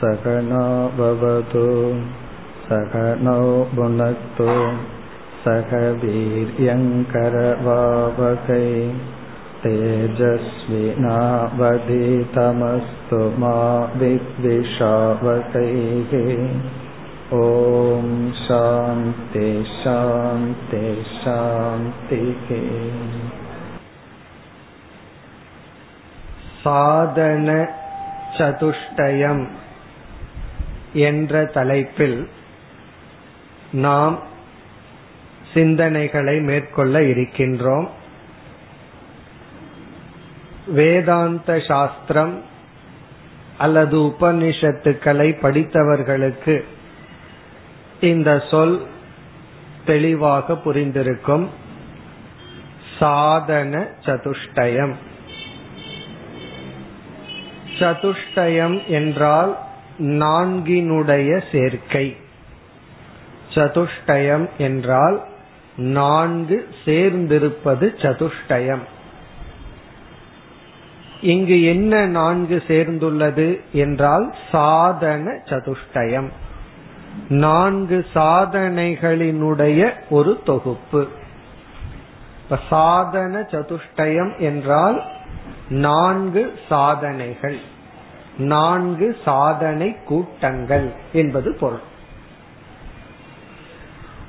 सकनो भवतु सकनो भुनक्तु सह वीर्यङ्करवावकै तेजस्विनावधितमस्तु मा विद्विषावकैः ॐ शान्ति शान्ति शान्तिः साधन चतुष्टयम् என்ற தலைப்பில் நாம் சிந்தனைகளை மேற்கொள்ள இருக்கின்றோம். வேதாந்த சாஸ்திரம் அல்லது உபனிஷத்துக்களை படித்தவர்களுக்கு இந்த சொல் தெளிவாக புரிந்திருக்கும். சாதன சதுஷ்டயம். சதுஷ்டயம் என்றால் நான்கினுடைய சேர்க்கை. சதுஷ்டயம் என்றால் நான்கு சேர்ந்திருப்பது சதுஷ்டயம். இங்கு என்ன நான்கு சேர்ந்துள்ளது என்றால் சாதன சதுஷ்டயம். நான்கு சாதனைகளினுடைய ஒரு தொகுப்பு. சாதன சதுஷ்டயம் என்றால் நான்கு சாதனைகள். நான்கு சாதனை கூட்டங்கள் என்பது பொருள்.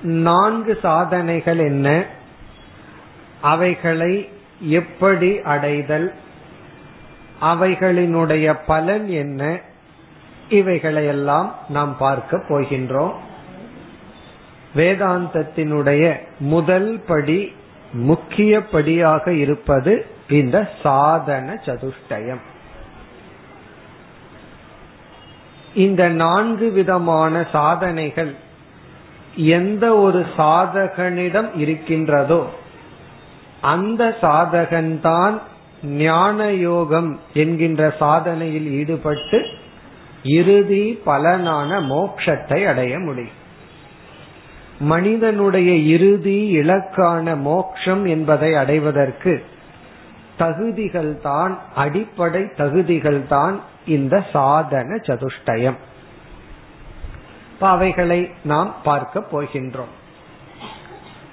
நான்கு சாதனைகள் என்ன? அவைகளை எப்படி அடைதல்? அவைகளினுடைய பலன் என்ன? இவைகளையெல்லாம் நாம் பார்க்க போகின்றோம். வேதாந்தத்தினுடைய முதல் படி முக்கிய படியாக இருப்பது இந்த சாதன சதுஷ்டயம். இந்த நான்கு விதமான சாதனைகள் எந்த ஒரு சாதகனிடம் இருக்கின்றதோ அந்த சாதகன்தான் ஞான யோகம் என்கின்ற சாதனையில் ஈடுபட்டு இறுதி பலனான மோக்ஷத்தை அடைய முடியும். மனிதனுடைய இறுதி இலக்கான மோக்ஷம் என்பதை அடைவதற்கு தகுதிகள் தான் அடிப்படை தகுதிகள் தான் இந்த சாதன சதுஷ்டயம். அவைகளை நாம் பார்க்க போகின்றோம்.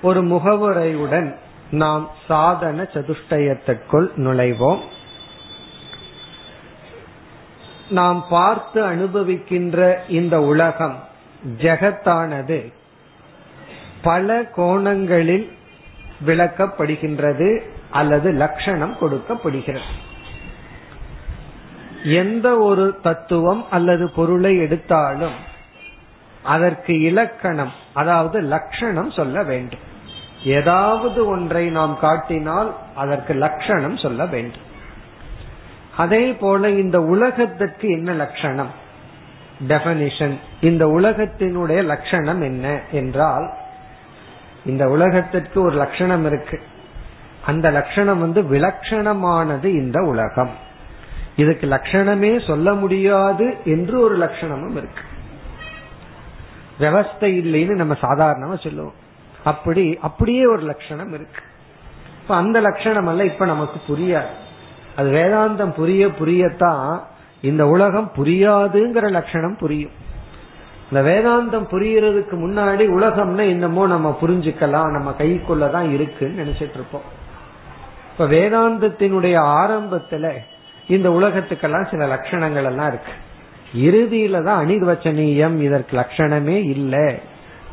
ஒரு முகவுரையுடன் நாம் சாதன சதுஷ்டயத்திற்குள் நுழைவோம். நாம் பார்த்து அனுபவிக்கின்ற இந்த உலகம் ஜெகத்தானது பல கோணங்களில் விளக்கப்படுகின்றது அல்லது லட்சணம் கொடுக்கப்படுகிறது. எந்த ஒரு தத்துவம் அல்லது பொருளை எடுத்தாலும் அதற்கு இலக்கணம் அதாவது லட்சணம் சொல்ல வேண்டும். ஏதாவது ஒன்றை நாம் காட்டினால் அதற்கு லட்சணம் சொல்ல வேண்டும். அதே போல இந்த உலகத்திற்கு என்ன லட்சணம்? டெபனிஷன் இந்த உலகத்தினுடைய லட்சணம் என்ன என்றால் இந்த உலகத்திற்கு ஒரு லட்சணம் இருக்கு. அந்த லட்சணம் வந்து விலட்சணமானது இந்த உலகம். இதுக்கு லட்சணமே சொல்ல முடியாது என்று ஒரு லட்சணமும் இருக்கு. விவஸ்தை இல்லைன்னு நம்ம சாதாரணமா சொல்லுவோம். அப்படி அப்படியே ஒரு லட்சணம் இருக்கு. இப்ப அந்த லட்சணம் அல்ல இப்ப நமக்கு புரியாது. அது வேதாந்தம் புரிய புரியத்தான். இந்த உலகம் புரியாதுங்கிற லட்சணம் புரியும். இந்த வேதாந்தம் புரியறதுக்கு முன்னாடி உலகம்னா என்னமோ நம்ம புரிஞ்சுக்கலாம். நம்ம கைக்குள்ளதான் இருக்குன்னு நினைச்சிட்டு இருப்போம். இப்ப வேதாந்தத்தினுடைய ஆரம்பத்துல இந்த உலகத்துக்கெல்லாம் சில லட்சணங்கள் எல்லாம் இருக்கு. இறுதியில தான் அணிர்வச்சனீயம் இதற்கு லட்சணமே இல்லை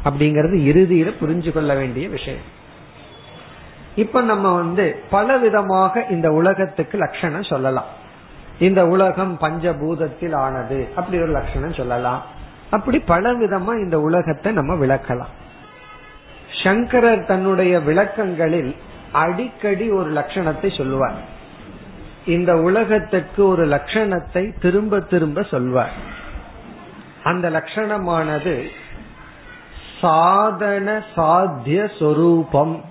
அப்படிங்கறது இறுதியில புரிஞ்சு கொள்ள வேண்டிய விஷயம். இப்ப நம்ம வந்து பல விதமாக இந்த உலகத்துக்கு லட்சணம் சொல்லலாம். இந்த உலகம் பஞ்சபூதத்தில் ஆனது அப்படி ஒரு லட்சணம் சொல்லலாம். அப்படி பல விதமா இந்த உலகத்தை நம்ம விளக்கலாம். சங்கரர் தன்னுடைய விளக்கங்களில் அடிக்கடி ஒரு லட்சணத்தை சொல்லுவார். இந்த உலகத்துக்கு ஒரு லட்சணத்தை திரும்ப திரும்ப சொல்வார். அந்த லட்சணமானது சாதன சாத்திய சொரூபம்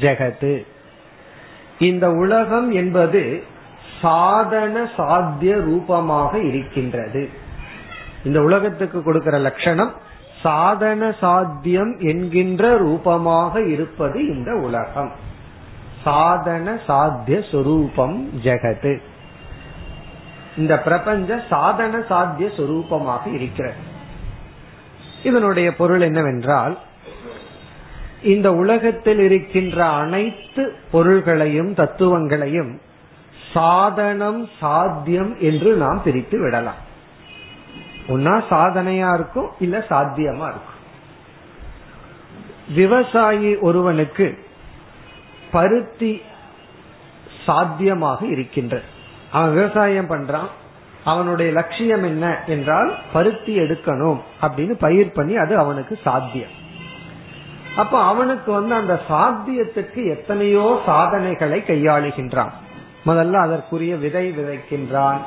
ஜெகத்து. இந்த உலகம் என்பது சாதன சாத்திய ரூபமாக இருக்கின்றது. இந்த உலகத்துக்கு கொடுக்கிற லட்சணம் சாதன சாத்தியம் என்கின்ற ரூபமாக இருப்பது இந்த உலகம். சாதன சாத்திய சொரூபம் ஜெகத்து இந்த பிரபஞ்ச சாதன சாத்திய சொரூபமாக இருக்கிறது. இதனுடைய பொருள் என்னவென்றால் இந்த உலகத்தில் இருக்கின்ற அனைத்து பொருள்களையும் தத்துவங்களையும் சாதனம் சாத்தியம் என்று நாம் பிரித்து விடலாம். ஒன்னா சாதனையா இருக்கும் இல்ல சாத்தியமா இருக்கும். விவசாயி ஒருவனுக்கு பருத்தி சாத்தியமாக இருக்கின்றது அவன் விவசாயம் பண்றான். அவனுடைய லட்சியம் என்ன என்றால் பருத்தி எடுக்கணும் அப்படின்னு பயிர் பண்ணி அது அவனுக்கு சாத்தியம். அப்ப அவனுக்கு வந்து அந்த சாத்தியத்துக்கு எத்தனையோ சாதனைகளை கையாளுகின்றான். முதல்ல அதற்குரிய விதை விதைக்கின்றான்.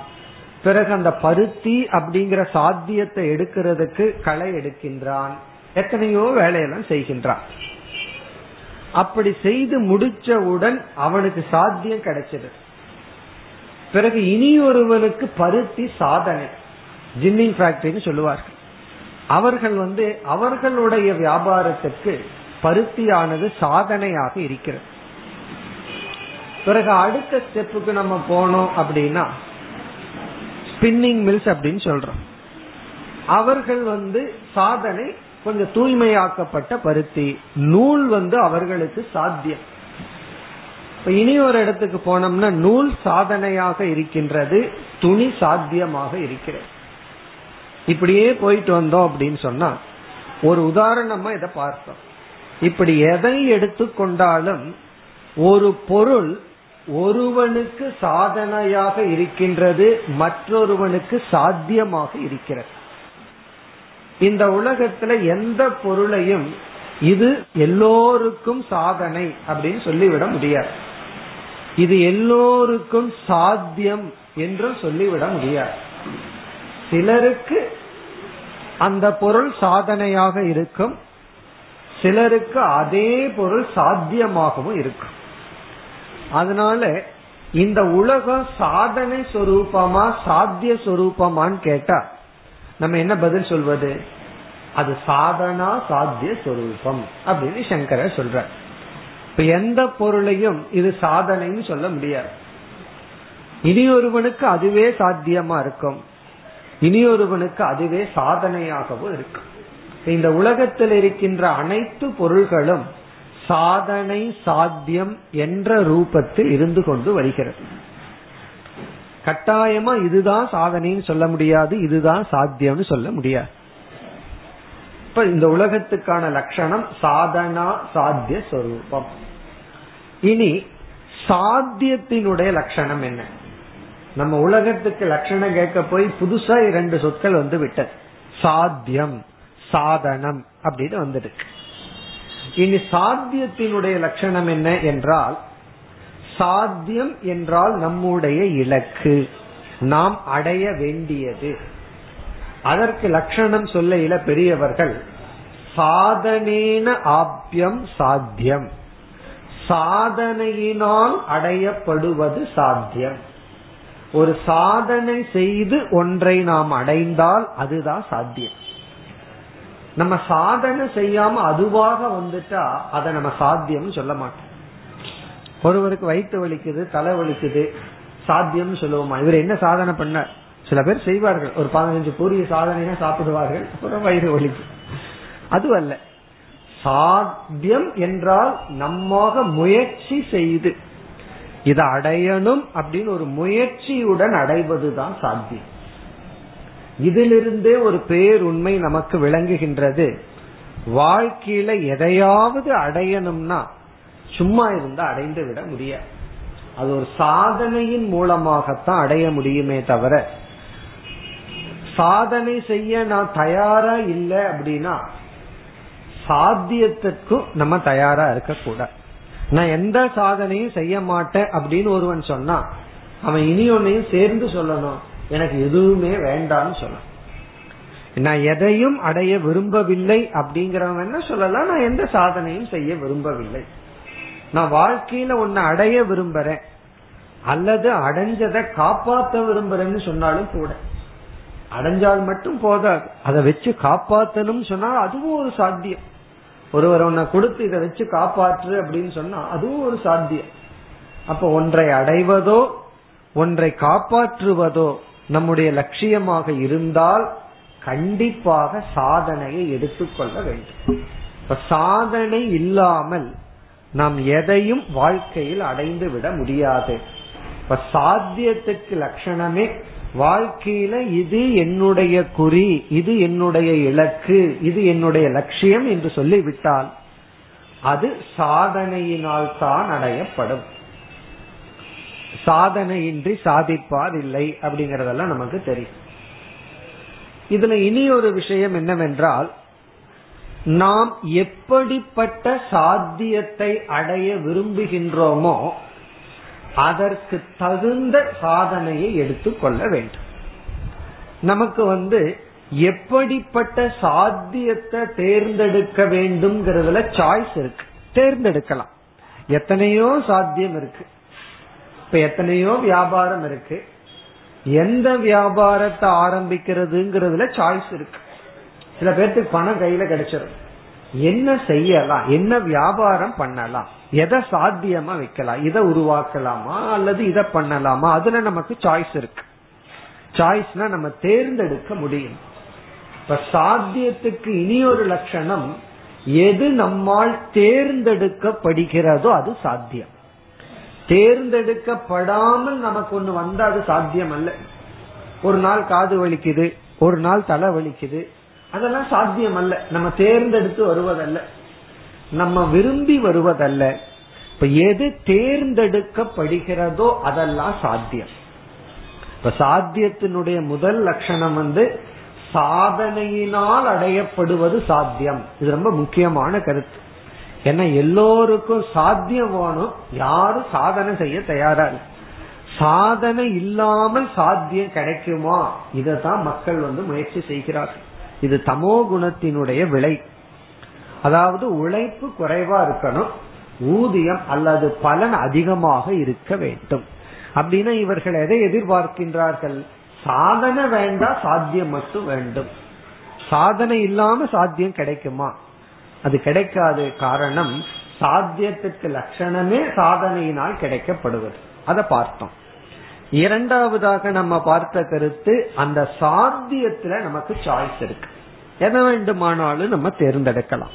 பிறகு அந்த பருத்தி அப்படிங்கிற சாத்தியத்தை எடுக்கிறதுக்கு களை எடுக்கின்றான். எத்தனையோ வேலையெல்லாம் செய்கின்றான். அப்படி செய்து முடிச்சவுடன் அவனுக்கு சாத்தியம் கிடைச்சது. பிறகு இனி ஒருவனுக்கு பருத்தி சாதனை ஜின்னிங் ஃபேக்டரின்னு சொல்லுவார்கள். அவர்கள் வந்து அவர்களுடைய வியாபாரத்திற்கு பருத்தியானது சாதனையாக இருக்கிறது. பிறகு அடுத்த ஸ்டெப்புக்கு நம்ம போனோம் அப்படின்னா ஸ்பின்னிங் மில்ஸ் அப்படின்னு சொல்றோம். அவர்கள் வந்து சாதனை கொஞ்சம் தூய்மையாக்கப்பட்ட பருத்தி. நூல் வந்து அவர்களுக்கு சாத்தியம். இப்ப இனி ஒரு இடத்துக்கு போனோம்னா நூல் சாதனையாக இருக்கின்றது துணி சாத்தியமாக இருக்கிறது. இப்படியே போயிட்டு வந்தோம் அப்படின்னு சொன்னா ஒரு உதாரணமா இதை பார்த்தோம். இப்படி எதை எடுத்துக்கொண்டாலும் ஒரு பொருள் ஒருவனுக்கு சாதனையாக இருக்கின்றது மற்றொருவனுக்கு சாத்தியமாக இருக்கிறது. இந்த உலகத்துல எந்த பொருளையும் இது எல்லோருக்கும் சாதனை அப்படின்னு சொல்லிவிட முடியாது. இது எல்லோருக்கும் சாத்தியம் என்றும் சொல்லிவிட முடியாது. சிலருக்கு அந்த பொருள் சாதனையாக இருக்கும். சிலருக்கு அதே பொருள் சாத்தியமாகவும் இருக்கும். அதனால இந்த உலகம் சாதனை சொரூபமா சாத்திய சொரூபமான்னு கேட்டா நம்ம என்ன பதில் சொல்வது? அது சாதனா சாத்திய சொரூபம் அப்படின்னு சங்கரர் சொல்ற இப்ப எந்த பொருளையும் இது சாதனைன்னு சொல்ல முடியாது. இனி ஒருவனுக்கு அதுவே சாத்தியமா இருக்கும். இனி ஒருவனுக்கு அதுவே சாதனையாகவும் இருக்கும். இந்த உலகத்தில் இருக்கின்ற அனைத்து பொருள்களும் சாதனை சாத்தியம் என்ற ரூபத்தில் இருந்து கொண்டு வருகிறது. கட்டாயமா இதுதான் சாதனைன்னு சொல்ல முடியாது இதுதான் சாத்தியம்னு சொல்ல முடியாது. இப்ப இந்த உலகத்துக்கான லட்சணம் சாதனா சாத்திய சொரூபம். இனி சாத்தியத்தினுடைய லட்சணம் என்ன? நம்ம உலகத்துக்கு லட்சணம் கேட்க போய் புதுசா இரண்டு சொற்கள் வந்து விட்டது. சாத்தியம் சாதனம் அப்படின்னு வந்துட்டு இனி சாத்தியத்தினுடைய லட்சணம் என்ன என்றால் சாத்தியம் என்றால் நம்முடைய இலக்கு. நாம் அடைய வேண்டியது. அதற்கு லட்சணம் சொல்ல இல பெரியவர்கள் சாதனேன ஆப்யம் சாத்தியம். சாதனையினால் அடையப்படுவது சாத்தியம். ஒரு சாதனை செய்து ஒன்றை நாம் அடைந்தால் அதுதான் சாத்தியம். நம்ம சாதனை செய்யாம அதுவாக வந்துட்டா அதை நம்ம சாத்தியம் சொல்ல மாட்டோம். ஒருவருக்கு வயிற்று வலிக்குது தலை வலிக்குது சாத்தியம் சொல்லுவோமா? இவர் என்ன சாதனை பண்ண சில பேர் செய்வார்கள். ஒரு பதினஞ்சு பூரிய சாதனையா சாப்பிடுவார்கள். அப்புறம் வயிறு வலிக்கும் அது அல்ல சாத்தியம் என்றால் நம்மாக முயற்சி செய்து இதை அடையணும் அப்படின்னு ஒரு முயற்சியுடன் அடைவதுதான் சாத்தியம். இதிலிருந்தே ஒரு பேருண்மை நமக்கு விளங்குகின்றது. வாழ்க்கையில எதையாவது அடையணும்னா சும்மா இருந்தா அடைந்து விட முடியாது அது ஒரு சாதனையின் மூலமாகத்தான் அடைய முடியுமே தவிர சாதனை செய்ய நான் தயாரா இல்லை அப்படின்னா சாத்தியத்திற்கும் நம்ம தயாரா இருக்கக்கூடாது நான் எந்த சாதனையும் செய்ய மாட்டேன் அப்படின்னு ஒருவன் சொன்னா அவன் இனி ஒன்னையும் சேர்ந்து சொல்லணும். எனக்கு எதுவுமே வேண்டாம்னு சொல்லணும். நான் எதையும் அடைய விரும்பவில்லை அப்படிங்கிறவன் என்ன சொல்லலாம்? நான் எந்த சாதனையும் செய்ய விரும்பவில்லை. நான் வாழ்க்கையில ஒன்னு அடைய விரும்புறேன். அல்லது அடைஞ்சதை காப்பாற்ற விரும்புறேன்னு சொன்னாலும் கூட. அடைஞ்சால் மட்டும் போதாது. அதை வச்சு காப்பாத்தணும் சொன்னா அதுவும் ஒரு சாத்தியம். ஒருவர் உன்னை கொடுத்து இதை வச்சு காப்பாற்று அப்படின்னு சொன்னா அதுவும் ஒரு சாத்தியம். அப்ப ஒன்றை அடைவதோ ஒன்றை காப்பாற்றுவதோ நம்முடைய லட்சியமாக இருந்தால் கண்டிப்பாக சாதனையை எடுத்துக்கொள்ள வேண்டும். இப்ப சாதனை இல்லாமல் நாம் எதையும் வாழ்க்கையில் அடைந்து விட முடியாது. இப்ப சாத்தியத்துக்கு லட்சணமே வாழ்க்கையில இது என்னுடைய குறி இது என்னுடைய இலக்கு இது என்னுடைய லட்சியம் என்று சொல்லிவிட்டால் அது சாதனையினால் தான் அடையப்படும். சாதனையின்றி சாதிப்பார் இல்லை அப்படிங்கறதெல்லாம் நமக்கு தெரியும். இதுல இனி ஒரு விஷயம் என்னவென்றால் நாம் எப்படிப்பட்ட சாத்தியத்தை அடைய விரும்புகின்றோமோ அதற்கு தகுந்த சாதனையை எடுத்துக்கொள்ள வேண்டும். நமக்கு வந்து எப்படிப்பட்ட சாத்தியத்தை தேர்ந்தெடுக்க வேண்டும்ங்கிறதுல சாய்ஸ் இருக்கு. தேர்ந்தெடுக்கலாம். எத்தனையோ சாத்தியம் இருக்கு. இப்ப எத்தனையோ வியாபாரம் இருக்கு. எந்த வியாபாரத்தை ஆரம்பிக்கிறதுங்கிறதுல சாய்ஸ் இருக்கு. சில பேர்த்துக்கு பணம் கையில கிடைச்சிடும் என்ன செய்யலாம்? என்ன வியாபாரம் பண்ணலாம்? எதை சாத்தியமா வைக்கலாம்? இதை உருவாக்கலாமா? அல்லது இதை பண்ணலாமா? அதுல நமக்கு சாய்ஸ் இருக்கு. சாய்ஸ்னா நம்ம தேர்ந்தெடுக்க முடியும். இப்ப சாத்தியத்துக்கு இனி ஒரு லட்சணம் எது நம்மால் தேர்ந்தெடுக்கப்படுகிறதோ அது சாத்தியம். தேர்ந்தெடுக்கப்படாமல் நமக்கு ஒண்ணு வந்தா அது சாத்தியம் அல்ல ஒரு நாள் காது வலிக்குது ஒரு நாள் தலை வலிக்குது அதெல்லாம் சாத்தியம் அல்ல நம்ம தேர்ந்தெடுத்து வருவதல்ல. நம்ம விரும்பி வருவதல்ல. இப்ப எது தேர்ந்தெடுக்கப்படுகிறதோ அதெல்லாம் சாத்தியம். இப்ப சாத்தியத்தினுடைய முதல் லட்சணம் வந்து சாதனையினால் அடையப்படுவது சாத்தியம். இது ரொம்ப முக்கியமான கருத்து. ஏன்னா எல்லோருக்கும் சாத்தியம் வேணும். யாரும் சாதனை செய்ய தயாரா இல்லை. சாதனை இல்லாமல் சாத்தியம் கிடைக்குமா? இதான் மக்கள் வந்து முயற்சி செய்கிறார்கள். இது தமோ குணத்தினுடைய விலை. அதாவது உழைப்பு குறைவா இருக்கணும் ஊதியம் அல்லது பலன் அதிகமாக இருக்க வேண்டும். அப்படின்னா இவர்கள் எதை எதிர்பார்க்கின்றார்கள்? சாதனை வேண்டாம் சாத்தியம் மட்டும் வேண்டும். சாதனை இல்லாம சாத்தியம் கிடைக்குமா? அது கிடைக்காது காரணம் சாத்தியத்துக்கு லட்சணமே சாதனையினால் கிடைக்கப்படுவது. அதை பார்த்தோம். இரண்டாவதாக நம்ம பார்த்த கருத்து அந்த சாத்தியத்துல நமக்கு சாய்ஸ் இருக்கு. எதை வேண்டுமானாலும் நம்ம தேர்ந்தெடுக்கலாம்.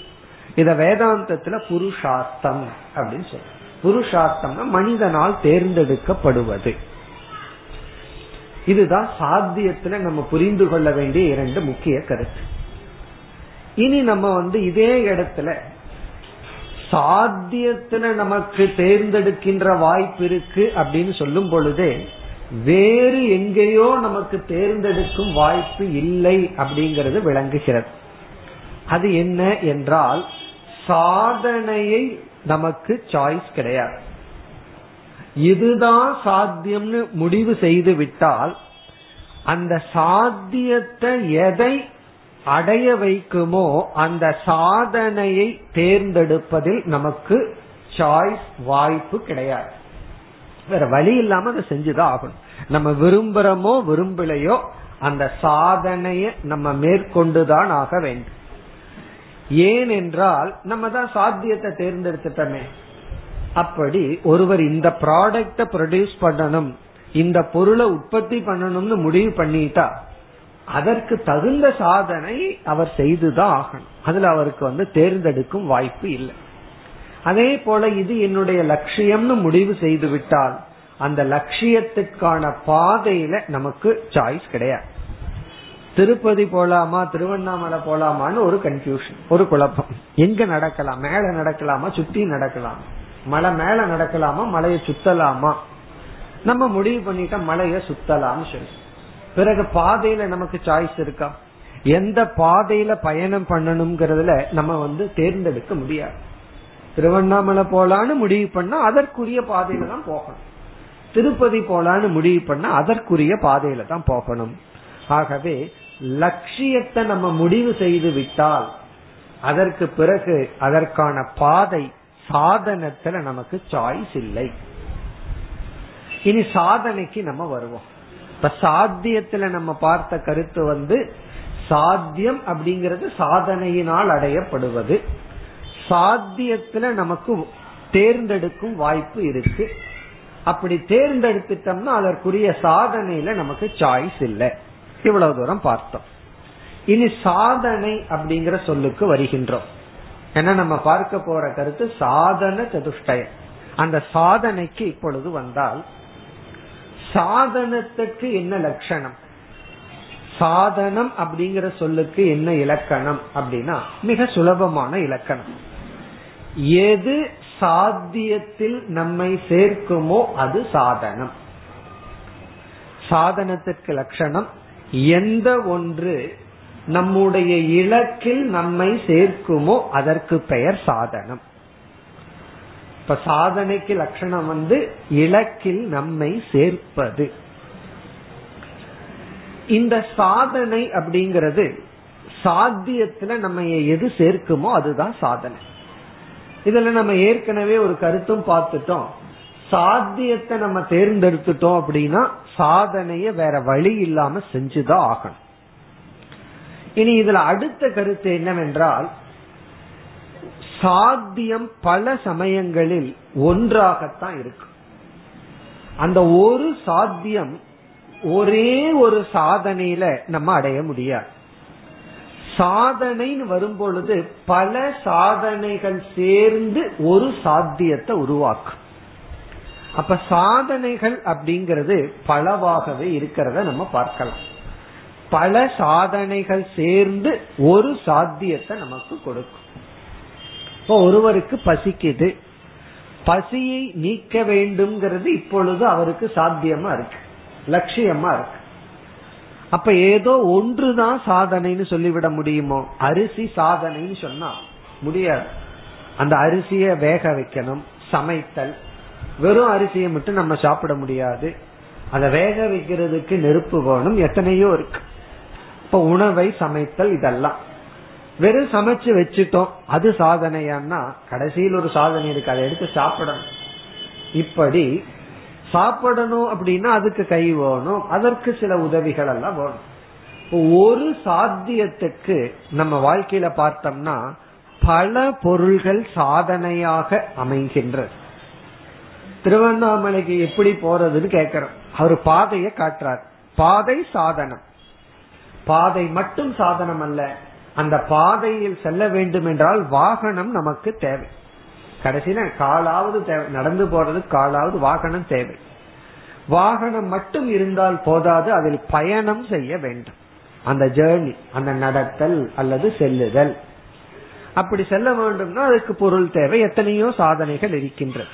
இத வேதாந்தத்துல புருஷார்த்தம் அப்படின்னு சொல்றோம். புருஷார்த்தம்னா மனிதனால் தேர்ந்தெடுக்கப்படுவது. இதுதான் சாத்தியத்துல நம்ம புரிந்து கொள்ள வேண்டிய இரண்டு முக்கிய கருத்து. இனி நம்ம வந்து இதே இடத்துல சாத்தியத்துல நமக்கு தேர்ந்தெடுக்கின்ற வாய்ப்பு இருக்கு அப்படின்னு சொல்லும் பொழுதே வேறு எங்கேயோ நமக்கு தேர்ந்தெடுக்கும் வாய்ப்பு இல்லை அப்படிங்கிறது விளங்குகிறது. அது என்ன என்றால் சாதனையை நமக்கு சாய்ஸ் கிடையாது. இதுதான் சாத்தியம்னு முடிவு செய்து விட்டால் அந்த சாத்தியத்தை எதை அடைய வைக்குமோ அந்த சாதனையை தேர்ந்தெடுப்பதில் நமக்கு சாய்ஸ் வாய்ப்பு கிடையாது. வேற வழி இல்லாம அதை செஞ்சுதான் ஆகணும். நம்ம விரும்புறோமோ விரும்பலையோ அந்த சாதனைய நம்ம மேற்கொண்டுதான் ஆக வேண்டும். ஏன் என்றால் நம்ம தான் சாத்தியத்தை தேர்ந்தெடுத்துட்டோமே. அப்படி ஒருவர் இந்த ப்ராடக்ட ப்ரொடியூஸ் பண்ணணும் இந்த பொருளை உற்பத்தி பண்ணணும்னு முடிவு பண்ணிட்டா அதற்கு தகுந்த சாதனை அவர் செய்துதான் ஆகணும். அதுல அவருக்கு வந்து தேர்ந்தெடுக்கும் வாய்ப்பு இல்லை. அதே போல இது என்னுடைய லட்சியம்னு முடிவு செய்து விட்டால் அந்த லட்சியத்துக்கான பாதையில நமக்கு சாய்ஸ் கிடையாது. திருப்பதி போலாமா திருவண்ணாமலை போலாமான்னு ஒரு கன்ஃபியூஷன் ஒரு குழப்பம். எங்க நடக்கலாம் மேல நடக்கலாமா சுத்தி நடக்கலாம்? மலை மேல நடக்கலாமா மலையை சுத்தலாமா? நம்ம முடிவு பண்ணிட்டா மலையை சுத்தலாம்னு சொல்லி. பிறகு பாதையில நமக்கு சாய்ஸ் இருக்கா? எந்த பாதையில பயணம் பண்ணணுங்கிறதுல நம்ம வந்து தேர்ந்தெடுக்க முடியாது. திருவண்ணாமலை போலான்னு முடிவு பண்ணா அதற்குரிய பாதையில தான் போகணும். திருப்பதி போலான்னு முடிவு பண்ணா அதற்குரிய பாதையில தான் போகணும். ஆகவே லட்சியத்தை நம்ம முடிவு செய்து விட்டால் அதற்கு பிறகு அதற்கான பாதை சாதனத்துல நமக்கு சாய்ஸ் இல்லை. இனி சாதனைக்கு நம்ம வருவோம். இப்ப சாத்தியத்துல நம்ம பார்த்த கருத்து வந்து சாத்தியம் அப்படிங்கிறது சாதனையினால் அடையப்படுவது. சாத்தியத்துல நமக்கு தேர்ந்தெடுக்கும் வாய்ப்பு இருக்கு. அப்படி தேர்ந்தெடுத்துட்டோம்னா அதற்குரிய சாதனையில நமக்கு சாய்ஸ் இல்லை. இவ்வளவு தூரம் பார்த்தோம். இனி சாதனை அப்படிங்கிற சொல்லுக்கு வருகின்றோம். ஏன்னா நம்ம பார்க்க போற கருத்து சாதன சதுஷ்டயம். அந்த சாதனைக்கு இப்பொழுது வந்தால் சாதனத்துக்கு என்ன லட்சணம்? சாதனம் அப்படிங்கிற சொல்லுக்கு என்ன இலக்கணம் அப்படின்னா மிக சுலபமான இலக்கணம். எது சாத்தியத்தில் நம்மை சேர்க்குமோ அது சாதனம். சாதனத்திற்கு லட்சணம் எந்த ஒன்று நம்முடைய இலக்கில் நம்மை சேர்க்குமோ அதற்கு பெயர் சாதனம். இப்ப சாதனைக்கு லட்சணம் வந்து இலக்கில் நம்மை சேர்ப்பது. இந்த சாதனை அப்படிங்கிறது சாத்தியத்துல நம்ம எது சேர்க்குமோ அதுதான் சாதனை. இதுல நம்ம ஏற்கனவே ஒரு கருத்தும் பார்த்துட்டோம். சாத்தியத்தை நம்ம தேர்ந்தெடுத்துட்டோம் அப்படின்னா சாதனைய வேற வழி இல்லாம செஞ்சுதான் ஆகணும். இனி இதுல அடுத்த கருத்து என்னவென்றால் சாத்தியம் பல சமயங்களில் ஒன்றாகத்தான் இருக்கு. அந்த ஒரு சாத்தியம் ஒரே ஒரு சாதனையில நம்ம அடைய முடியாது. சாதனைன்னு வரும்பொழுது பல சாதனைகள் சேர்ந்து ஒரு சாத்தியத்தை உருவாக்கும். அப்ப சாதனைகள் அப்படிங்கிறது பலவாகவே இருக்கிறத நம்ம பார்க்கலாம். பல சாதனைகள் சேர்ந்து ஒரு சாத்தியத்தை நமக்கு கொடுக்கும். இப்போ ஒருவருக்கு பசிக்குது. பசியை நீக்க வேண்டும்ங்கிறது இப்பொழுது அவருக்கு சாத்தியமா இருக்கு. லட்சியமா இருக்கு. அப்ப ஏதோ ஒன்றுதான் சாதனைன்னு சொல்லிவிட முடியுமோ? அரிசி சாதனைன்னு சொன்னா முடியாது. அந்த அரிசிய வேக வைக்கணும் சமைத்தல். வெறும் அரிசியை மட்டும் நம்ம சாப்பிட முடியாது. அதை வேக வைக்கிறதுக்கு நெருப்பு வேணும் எத்தனையோ இருக்கு. இப்ப உணவை சமைத்தல் இதெல்லாம். வெறும் சமைச்சு வச்சுட்டோம் அது சாதனையான்னா கடைசியில் ஒரு சாதனை இருக்கு அதை எடுத்து சாப்பிடணும். இப்படி சாப்பிடணும் அப்படின்னா அதுக்கு கை வேணும். அதற்கு சில உதவிகள் எல்லாம் வேணும் ஒரு சாத்தியத்துக்கு நம்ம வாழ்க்கையில பார்த்தோம்னா பல பொருள்கள் சாதனையாக அமைகின்றது. திருவண்ணாமலைக்கு எப்படி போறதுன்னு கேக்குறோம் அவர் பாதையை காட்டுறார். பாதை சாதனம். பாதை மட்டும் சாதனம் அல்ல. அந்த பாதையில் செல்ல வேண்டும் என்றால் வாகனம் நமக்கு தேவை. கடைசியில காலாவது தேவை நடந்து போறது காலாவது வாகனம் தேவை. வாகனம் மட்டும் இருந்தால் போதாது அதில் பயணம் செய்ய வேண்டும். அந்த ஜேர்னி அந்த நடத்தல் அல்லது செல்லுதல். அப்படி செல்ல வேண்டும்னா அதுக்கு பொருள் தேவை எத்தனையோ சாதனைகள் இருக்கின்றது.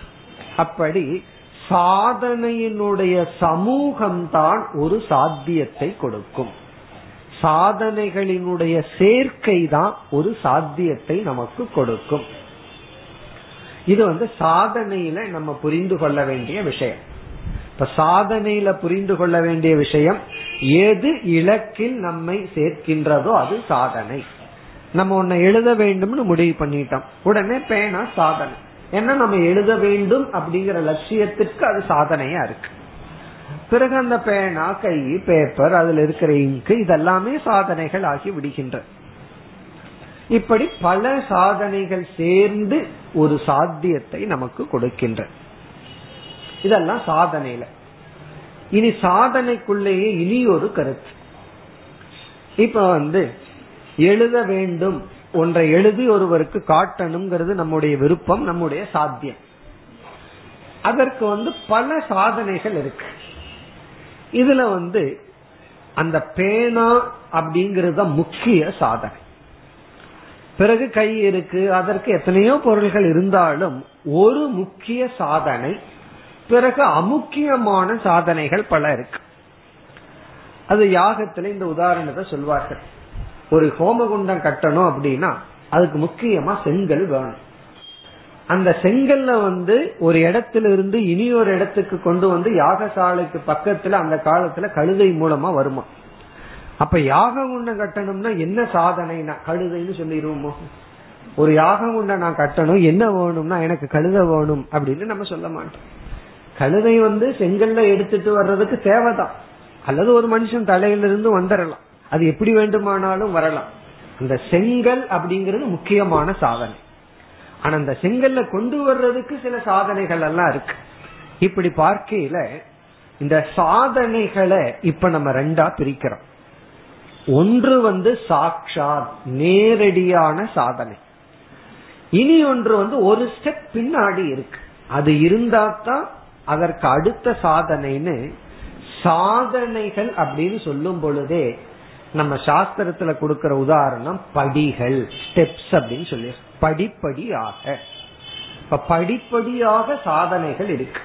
அப்படி சாதனையினுடைய சமூகம்தான் ஒரு சாத்தியத்தை கொடுக்கும். சாதனைகளினுடைய சேர்க்கை தான் ஒரு சாத்தியத்தை நமக்கு கொடுக்கும். இது வந்து சாதனையில நம்ம புரிந்து கொள்ள வேண்டிய விஷயம். இப்ப சாதனையில புரிந்து கொள்ள வேண்டிய விஷயம் எது இலக்கில் நம்மை சேர்க்கின்றதோ அது சாதனை. நம்ம ஒன்ன எழுத வேண்டும்னு முடிவு பண்ணிட்டோம். உடனே பேனா சாதனை. ஏன்னா நம்ம எழுத வேண்டும் அப்படிங்கிற லட்சியத்திற்கு அது சாதனையா இருக்கு. பிறகு அந்த பேனா கை பேப்பர் அதுல இருக்கிற இங்கு இதெல்லாமே சாதனைகள் ஆகி விடுகின்றது இப்படி பல சாதனைகள் சேர்ந்து ஒரு சாத்தியத்தை நமக்கு கொடுக்கின்ற. இதெல்லாம் சாதனையில. இனி சாதனைக்குள்ளேயே இனி ஒரு கருத்து. இப்ப வந்து எழுத வேண்டும். ஒன்றை எழுதி ஒருவருக்கு காட்டணுங்கிறது நம்முடைய விருப்பம் நம்முடைய சாத்தியம். அதற்கு வந்து பல சாதனைகள் இருக்கு. இதுல வந்து அந்த பேனா அப்படிங்கறது முக்கிய சாதனை. பிறகு கை இருக்கு அதற்கு எத்தனையோ பொருள்கள் இருந்தாலும் ஒரு முக்கிய சாதனை பிறகு அமுக்கியமான சாதனைகள் பல இருக்கு. அது யாகத்துல இந்த உதாரணத்தை சொல்வார்கள். ஒரு ஹோமகுண்டம் கட்டணும் அப்படின்னா அதுக்கு முக்கியமா செங்கல் வேணும். அந்த செங்கல்ல வந்து ஒரு இடத்துல இருந்து இனி ஒரு இடத்துக்கு கொண்டு வந்து யாகசாலைக்கு பக்கத்துல அந்த காலத்துல கழுதை மூலமா வருமா? அப்ப யாக குண்டம் கட்டணும்னா என்ன சாதனைனா கழுதைன்னு சொல்லிடுவோமோ ஒரு யாகம் உண்ண நான் கட்டணும் என்ன வேணும்னா எனக்கு கழுதை வேணும் அப்படின்னு நம்ம சொல்ல மாட்டோம். கழுதை வந்து செங்கல்ல எடுத்துட்டு வர்றதுக்கு தேவைதான். அல்லது ஒரு மனுஷன் தலையிலிருந்து வந்துடலாம் அது எப்படி வேண்டுமானாலும் வரலாம். அந்த செங்கல் அப்படிங்கிறது முக்கியமான சாதனை. ஆனா அந்த செங்கல்ல கொண்டு வர்றதுக்கு சில சாதனைகள் எல்லாம் இருக்கு. இப்படி பார்க்கையில இந்த சாதனைகளை இப்ப நம்ம ரெண்டா பிரிக்கிறோம். ஒன்று வந்து சாட்சாத் நேரடியான சாதனை. இனி ஒன்று வந்து ஒரு ஸ்டெப் பின்னாடி இருக்கு. அது இருந்தா தான் அதற்கு அடுத்த சாதனைன்னு சாதனைகள் அப்படின்னு சொல்லும் பொழுதே நம்ம சாஸ்திரத்துல கொடுக்கிற உதாரணம் படிகள் ஸ்டெப்ஸ் அப்படின்னு சொல்லி படிப்படியாக. இப்ப படிப்படியாக சாதனைகள் இருக்கு.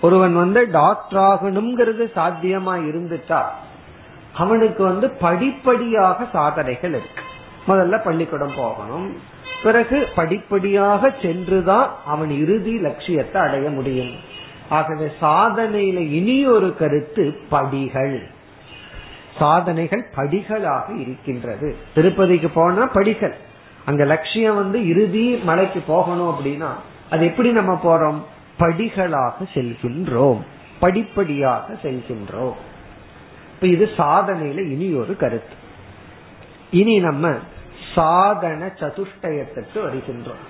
ஒருவன் வந்து டாக்டர் ஆகணுங்கிறது சாத்தியமா இருந்துட்டா அவனுக்கு வந்து படிப்படியாக சாதனைகள் இருக்கு. முதல்ல பள்ளிக்கூடம் போகணும். பிறகு படிப்படியாக சென்றுதான் அவன் இறுதி லட்சியத்தை அடைய முடியும். ஆகவே சாதனையில இனி ஒரு கருத்து படிகள். சாதனைகள் படிகளாக இருக்கின்றது. திருப்பதிக்கு போனா படிகள். அங்க லட்சியம் வந்து இறுதி மலைக்கு போகணும் அப்படின்னா அது எப்படி நம்ம போறோம்? படிகளாக செல்கின்றோம். படிப்படியாக செல்கின்றோம். இப்ப இது சாதனையில இனி ஒரு கருத்து. இனி நம்ம சாதன சதுஷ்டயத்திற்கு வருகின்றோம்.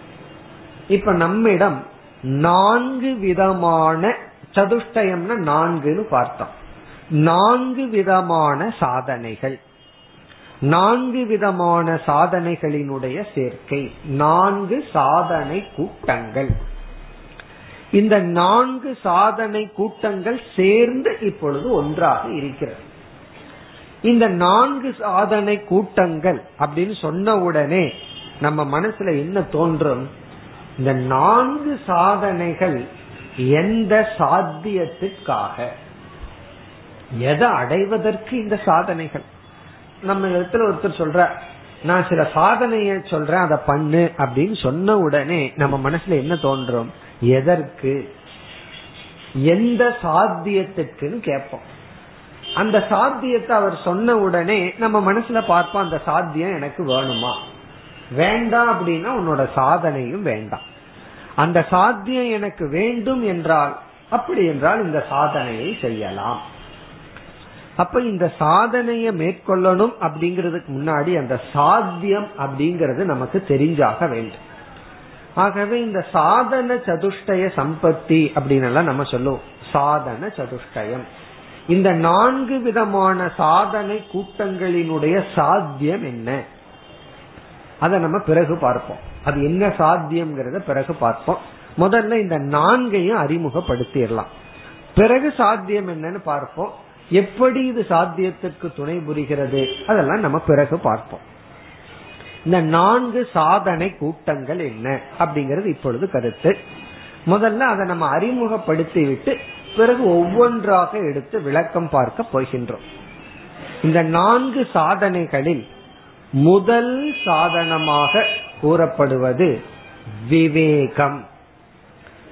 இப்ப நம்மிடம் நான்கு விதமான சதுஷ்டயம்னா நான்குன்னு பார்த்தோம். நான்கு விதமான சாதனைகள். நான்கு விதமான சாதனைகளினுடைய சேர்க்கை. நான்கு சாதனை கூட்டங்கள். இந்த நான்கு சாதனை கூட்டங்கள் சேர்ந்து இப்பொழுது ஒன்றாக இருக்கிறது. இந்த நான்கு சாதனை கூட்டங்கள் அப்படின்னு சொன்ன உடனே நம்ம மனசுல என்ன தோன்றும்? இந்த நான்கு சாதனைகள் எந்த சாத்தியத்துக்காக? எதை அடைவதற்கு இந்த சாதனைகள்? நம்ம இடத்துல ஒருத்தர் சொல்ற நான் சில சாதனைய சொல்றேன் அதை பண்ணு அப்படின்னு சொன்ன உடனே நம்ம மனசுல என்ன தோன்றும்? எதற்கு? எந்த சாத்தியத்துக்குன்னு கேட்போம். அந்த சாத்தியத்தை அவர் சொன்ன உடனே நம்ம மனசுல பார்ப்போம் அந்த சாத்தியம் எனக்கு வேணுமா? வேண்டாம் அப்படின்னா உன்னோட சாதனையும் வேண்டாம். அந்த சாத்தியம் எனக்கு வேண்டும் என்றால் அப்படி என்றால் இந்த சாதனையை செய்யலாம். அப்ப இந்த சாதனையை மேற்கொள்ளணும் அப்படிங்கறதுக்கு முன்னாடி அந்த சாத்தியம் அப்படிங்கறது நமக்கு தெரிஞ்சாக வேண்டும். ஆகவே இந்த சாதன சதுஷ்டய சம்பத்தி அப்படின்னு நம்ம சொல்லுவோம். சாதன சதுஷ்டயம். இந்த நான்கு விதமான சாதனை கூட்டங்களினுடைய சாத்தியம் என்ன? அதை நம்ம பிறகு பார்ப்போம். அது என்ன சாத்தியம்ங்கிறத பிறகு பார்ப்போம். முதல்ல இந்த நான்கையும் அறிமுகப்படுத்திடலாம். பிறகு சாத்தியம் என்னன்னு பார்ப்போம். எப்படி இது சாத்தியத்துக்கு துணை புரிகிறது? அதெல்லாம் நம்ம பிறகு பார்ப்போம். இந்த நான்கு சாதனை கூட்டங்கள் என்ன? அப்படிங்கறது இப்பொழுது கருத்து. முதல்ல அதை நம்ம அறிமுகப்படுத்தி விட்டு பிறகு ஒவ்வொன்றாக எடுத்து விளக்கம் பார்க்க போகின்றோம். இந்த நான்கு சாதனைகளில் முதல் சாதனமாக கூறப்படுவது விவேகம்.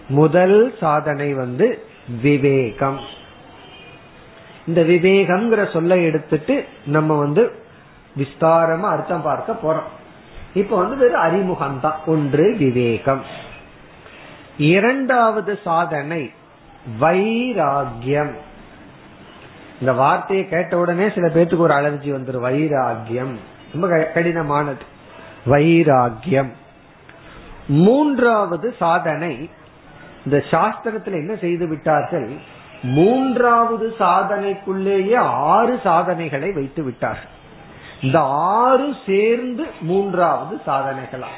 முதல் சாதனை வந்து விவேகம். இந்த விவேகம்ங்கிற சொல்ல எடுத்துட்டு நம்ம வந்து விஸ்தாரமா அர்த்தம் பார்க்க போறோம். இப்ப வந்து வெறும் அறிமுகம் தான் ஒன்று விவேகம். இரண்டாவது சாதனை வைராகியம் இந்த வார்த்தையை கேட்ட உடனே சில பேர்த்துக்கு ஒரு அலர்ஜி வந்துடும் வைராகியம் ரொம்ப கடினமானது. வைராகியம் மூன்றாவது சாதனை இந்த சாஸ்திரத்துல என்ன செய்து விட்டார்கள்? மூன்றாவது சாதனைக்குள்ளேயே ஆறு சாதனைகளை வைத்து விட்டார்கள். இந்த ஆறு சேர்ந்து மூன்றாவது சாதனைகளா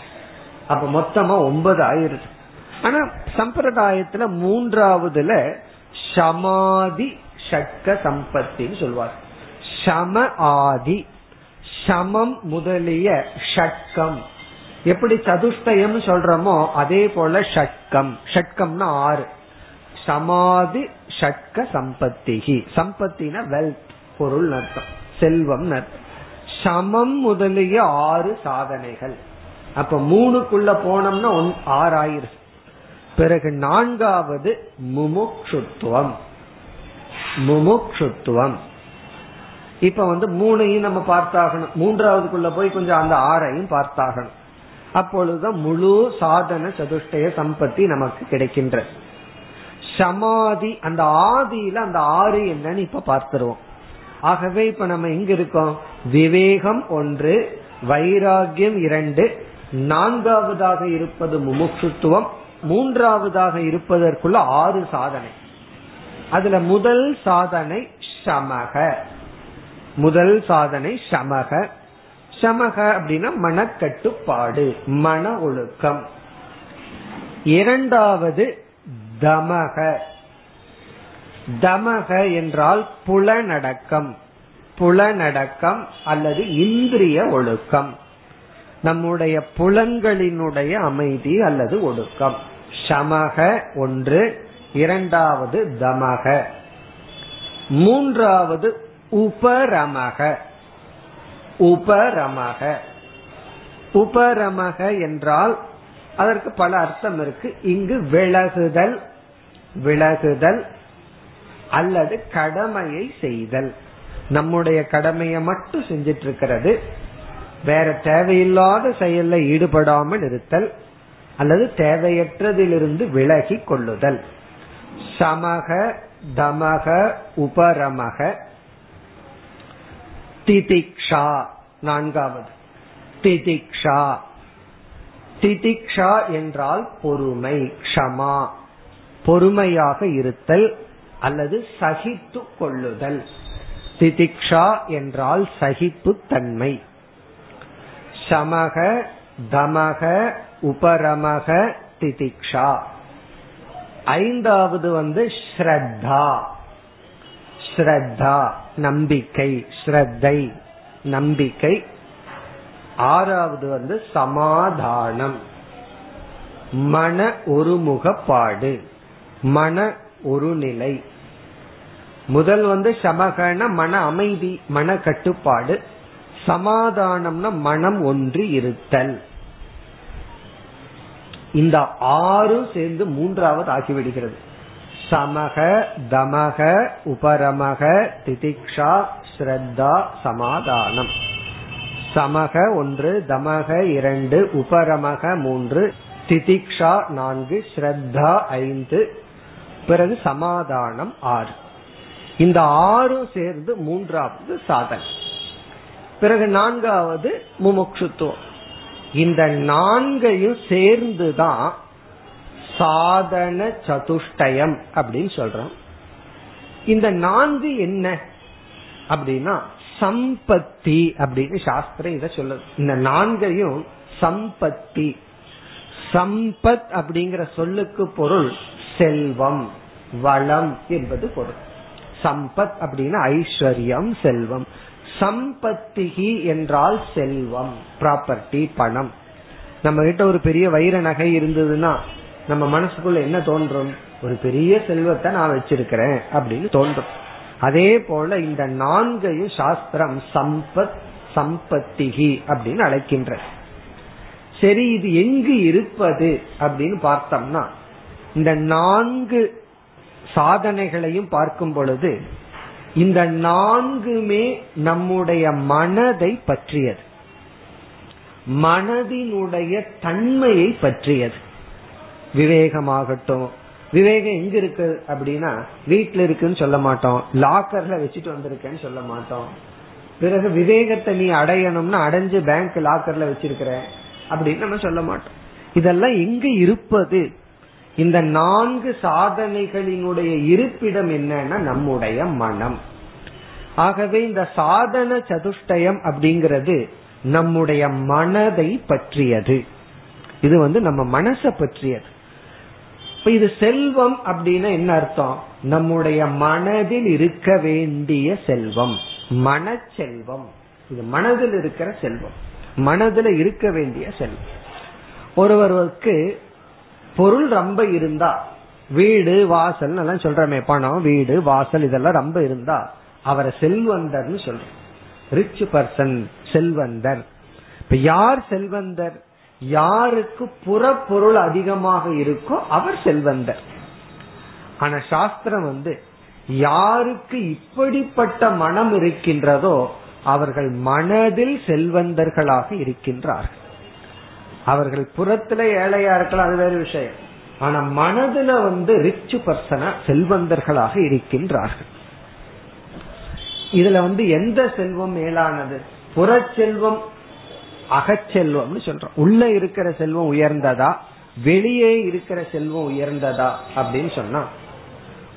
அப்ப மொத்தமா ஒன்பது ஆயிருச்சு ஆனா சம்பிரதாயத்துல மூன்றாவதுல சமாதி ஷட்க சம்பத்தின்னு சொல்வார். சம ஆதி சமம் முதலிய ஷட்கம். எப்படி சதுஷ்டயம் சொல்றோமோ அதே போல ஷட்கம். ஷட்கம்னா ஆறு. சமாதி ஷட்க சம்பத்திகி. சம்பத்தின வெல்த் பொருள் அர்த்தம். செல்வம் அர்த்தம். சமம் முதலிய ஆறு சாதனைகள். அப்ப மூணுக்குள்ள போனோம்னா ஒன் ஆறாயிரம் பிறகு நான்காவது முமுக்ஷுத்துவம். முமுக்ஷுத்துவம். இப்ப வந்து மூணையும் நம்ம பார்த்தாகணும். மூன்றாவதுக்குள்ள போய் கொஞ்சம் அந்த ஆறையும் பார்த்தாகணும். அப்பொழுதுதான் முழு சாதன சதுஷ்டய சம்பத்தி நமக்கு கிடைக்கின்ற. சமாதி அந்த ஆதியில அந்த ஆறு என்னன்னு இப்ப பார்த்துருவோம். ஆகவே இப்ப நம்ம எங்க இருக்கோம்? விவேகம் ஒன்று வைராகியம் இரண்டு நான்காவதாக இருப்பது முமுட்சுத்துவம் மூன்றாவதாக இருப்பதற்குள்ள ஆறு சாதனை. அதுல முதல் சாதனை சமக. முதல் சாதனை சமக. சமக அப்படின்னா மனக்கட்டுப்பாடு மன ஒழுக்கம். இரண்டாவது தமக. தமக என்றால் புலனடக்கம். புலனடக்கம் அல்லது இந்திரிய ஒழுக்கம். நம்முடைய புலன்களினுடைய அமைதி அல்லது ஒடுக்கம். சமக ஒன்று இரண்டாவது தமக. மூன்றாவது உபரமக. உபரமக. உபரமக என்றால் அதற்கு பல அர்த்தம் இருக்கு. இங்கு விலகுதல் விலகுதல் அல்லது கடமையை செய்தல். நம்முடைய கடமையை மட்டும் செஞ்சிட்டு இருக்கிறது. வேற தேவையில்லாத செயல்ல ஈடுபடாமல் இருத்தல் அல்லது தேவையற்றதிலிருந்து விலகி கொள்ளுதல். சமக தமக உபரமக. திதிக்ஷா நான்காவது. திதிக்ஷா. திதிக்ஷா என்றால் பொறுமை க்ஷமா. பொறுமையாக இருத்தல் அல்லது சகித்து கொள்ளுதல். திதிக்ஷா என்றால் சகிப்பு தன்மை. சமக தமக உபரமக திதிக்ஷா. ஐந்தாவது வந்து ஸ்ரத்தா. ஸ்ரத்தா நம்பிக்கை ஸ்ரத்தை நம்பிக்கை. ஆறாவது வந்து சமாதானம். மன ஒருமுகப்பாடு. மன ஒரு நிலை முதல் வந்து சமகன மன அமைதி மன கட்டுப்பாடு. சமாதானம்னா மனம் ஒன்று இருத்தல். இந்த ஆறும் சேர்ந்து மூன்றாவது ஆகிவிடுகிறது. சமக தமக உபரமக திதிக்ஷா ஸ்ரத்தா சமாதானம். சமக ஒன்று தமக இரண்டு உபரமக மூன்று திதிக்ஷா நான்கு ஸ்ரத்தா ஐந்து பிறகு சமாதானம் ஆறு. இந்த ஆறும் சேர்ந்து மூன்றாவது சாதனை. பிறகு நான்காவது முமுட்சுத்துவம் இந்த நான்கையும் சேர்ந்துதான் சாதன சதுஷ்டயம் அப்படின்னு சொல்றோம். இந்த நான்கு என்ன அப்படின்னா சம்பத்தி அப்படின்னு சாஸ்திரம் இதை சொல்லுது. இந்த நான்கையும் சம்பத்தி. சம்பத் அப்படிங்கிற சொல்லுக்கு பொருள் செல்வம் வளம் என்பது பொருள். சம்பத் அப்படின்னா ஐஸ்வர்யம் செல்வம். சம்பத்திகி என்றால் செல்வம் ப்ராப்பர்ட்டி பணம். நம்ம கிட்ட ஒரு பெரிய வைர நகை இருந்ததுன்னா நம்ம மனசுக்குள்ள என்ன தோன்றும்? ஒரு பெரிய செல்வத்தை நான் வச்சிருக்கிறேன் அப்படின்னு தோன்றும். அதே போல இந்த நான்கையும் சாஸ்திரம் சம்பத் சம்பத்திகி அப்படின்னு அழைக்கின்ற. சரி இது எங்கு இருப்பது அப்படின்னு பார்த்தோம்னா இந்த நான்கு சாதனைகளையும் பார்க்கும் பொழுது இந்த நான்குமே நம்முடைய மனதை பற்றியது. மனதினுடைய தன்மையை பற்றியது. விவேகமாகட்டும். விவேகம் எங்க இருக்கு அப்படின்னா வீட்டுல இருக்குன்னு சொல்ல மாட்டோம். லாக்கர்ல வச்சுட்டு வந்திருக்கேன்னு சொல்ல மாட்டோம். பிறகு விவேகத்தை நீ அடையணும்னா அடைஞ்சு பேங்க் லாக்கர்ல வச்சிருக்கிற அப்படின்னு நம்ம சொல்ல மாட்டோம். இதெல்லாம் எங்க இருப்பது? இந்த நான்கு சாதனைகளினுடைய இருப்பிடம் என்னன்னா நம்முடைய மனம். ஆகவே இந்த சாதன சதுஷ்டயம் அப்படிங்கிறது நம்முடைய மனதை பற்றியது. இது வந்து நம்ம மனசை பற்றியது. இப்ப இது செல்வம் அப்படின்னா என்ன அர்த்தம்? நம்முடைய மனதில் இருக்க வேண்டிய செல்வம். மனச்செல்வம். இது மனதில் இருக்கிற செல்வம். மனதில் இருக்க வேண்டிய செல்வம். ஒருவருக்கு பொருள் ரொம்ப இருந்தா வீடு வாசல் எல்லாம் சொல்றமே பணம் வீடு வாசல் இதெல்லாம் ரொம்ப இருந்தா அவரை செல்வந்தர்னு சொல்றோம். ரிச் பர்சன் செல்வந்தர். இப்ப யார் செல்வந்தர்? யாருக்கு புறப்பொருள் அதிகமாக இருக்கோ அவர் செல்வந்தர். ஆனா சாஸ்திரம் வந்து யாருக்கு இப்படிப்பட்ட மனம் இருக்கின்றதோ அவர்கள் மனதில் செல்வந்தர்களாக இருக்கின்றார்கள். அவர்கள் புறத்துல ஏழையா இருக்கலாம் அது வேறு விஷயம். ஆனா மனதுல வந்து ரிச் பர்சனா செல்வந்தர்களாக இருக்கின்றார்கள். இதுல வந்து எந்த செல்வம் மேலானது? புறச்செல்வம் அகச்செல்வம்னு சொல்றோம். உள்ள இருக்கிற செல்வம் உயர்ந்ததா? வெளியே இருக்கிற செல்வம் உயர்ந்ததா? அப்படின்னு சொன்னா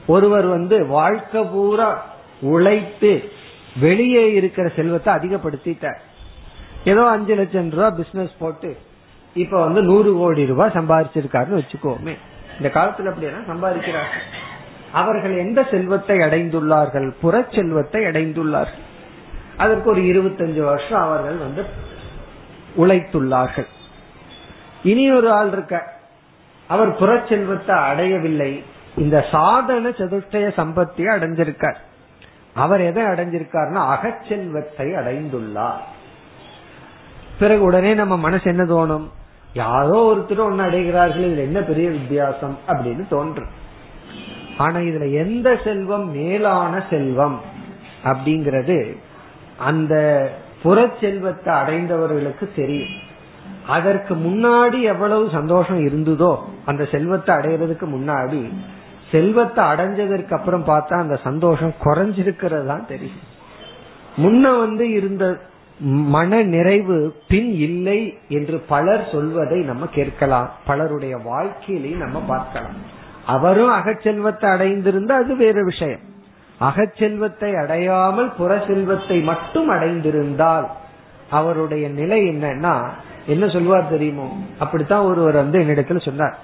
ஒருவர் வந்து வாழ்க்கை பூரா உழைத்து வெளியே இருக்கிற செல்வத்தை அதிகப்படுத்திட்டார். ஏதோ அஞ்சு லட்சம் ரூபாய் பிசினஸ் போட்டு இப்ப வந்து நூறு கோடி ரூபாய் சம்பாதிச்சிருக்காருன்னு வச்சுக்கோமே. இந்த காலத்துல அப்படியெல்லாம் சம்பாதிக்கிறார்கள் அவர்கள் எந்த செல்வத்தை அடைந்துள்ளார்கள்? புற செல்வத்தை அடைந்துள்ளார்கள். அதற்கு ஒரு இருபத்தஞ்சு வருஷம் அவர்கள் வந்து உழைத்துள்ளார்கள். இனி ஒரு ஆள் இருக்க. அவர் புற செல்வத்தை அடையவில்லை. இந்த சாதன சதுஷ்டய சம்பத்தியை அடைஞ்சிருக்கார். அவர் எதை அடைஞ்சிருக்காருன்னா அகச்செல்வத்தை அடைந்துள்ளார். பிறகு உடனே நம்ம மனசு என்ன தோணும்? யாரோ ஒருத்தர் ஒன்னு அடைகிறார்கள் இதுல என்ன பெரிய வித்தியாசம் அப்படின்னு தோன்றும் ஆனா இதுல எந்த செல்வம் மேலான செல்வம் அப்படிங்கறது அந்த புற செல்வத்தை அடைந்தவர்களுக்கு தெரியும். அதற்கு முன்னாடி எவ்வளவு சந்தோஷம் இருந்ததோ அந்த செல்வத்தை அடையிறதுக்கு முன்னாடி செல்வத்தை அடைஞ்சதற்கு அப்புறம் பார்த்தா அந்த சந்தோஷம் குறைஞ்சிருக்கிறது தான் தெரியும். முன்ன வந்து இருந்த மன நிறைவு பின் இல்லை என்று பலர் சொல்வதை நம்ம கேட்கலாம். பலருடைய வாழ்க்கையிலையும் நம்ம பார்க்கலாம். அவரும் அகச்செல்வத்தை அடைந்திருந்தா அது வேறு விஷயம். அகச்செல்வத்தை அடையாமல் புற செல்வத்தை மட்டும் அடைந்திருந்தால் அவருடைய நிலை என்னன்னா என்ன சொல்லுவார் தெரியுமோ? அப்படித்தான் ஒருவர் வந்து என்னிடத்துல சொன்னார்.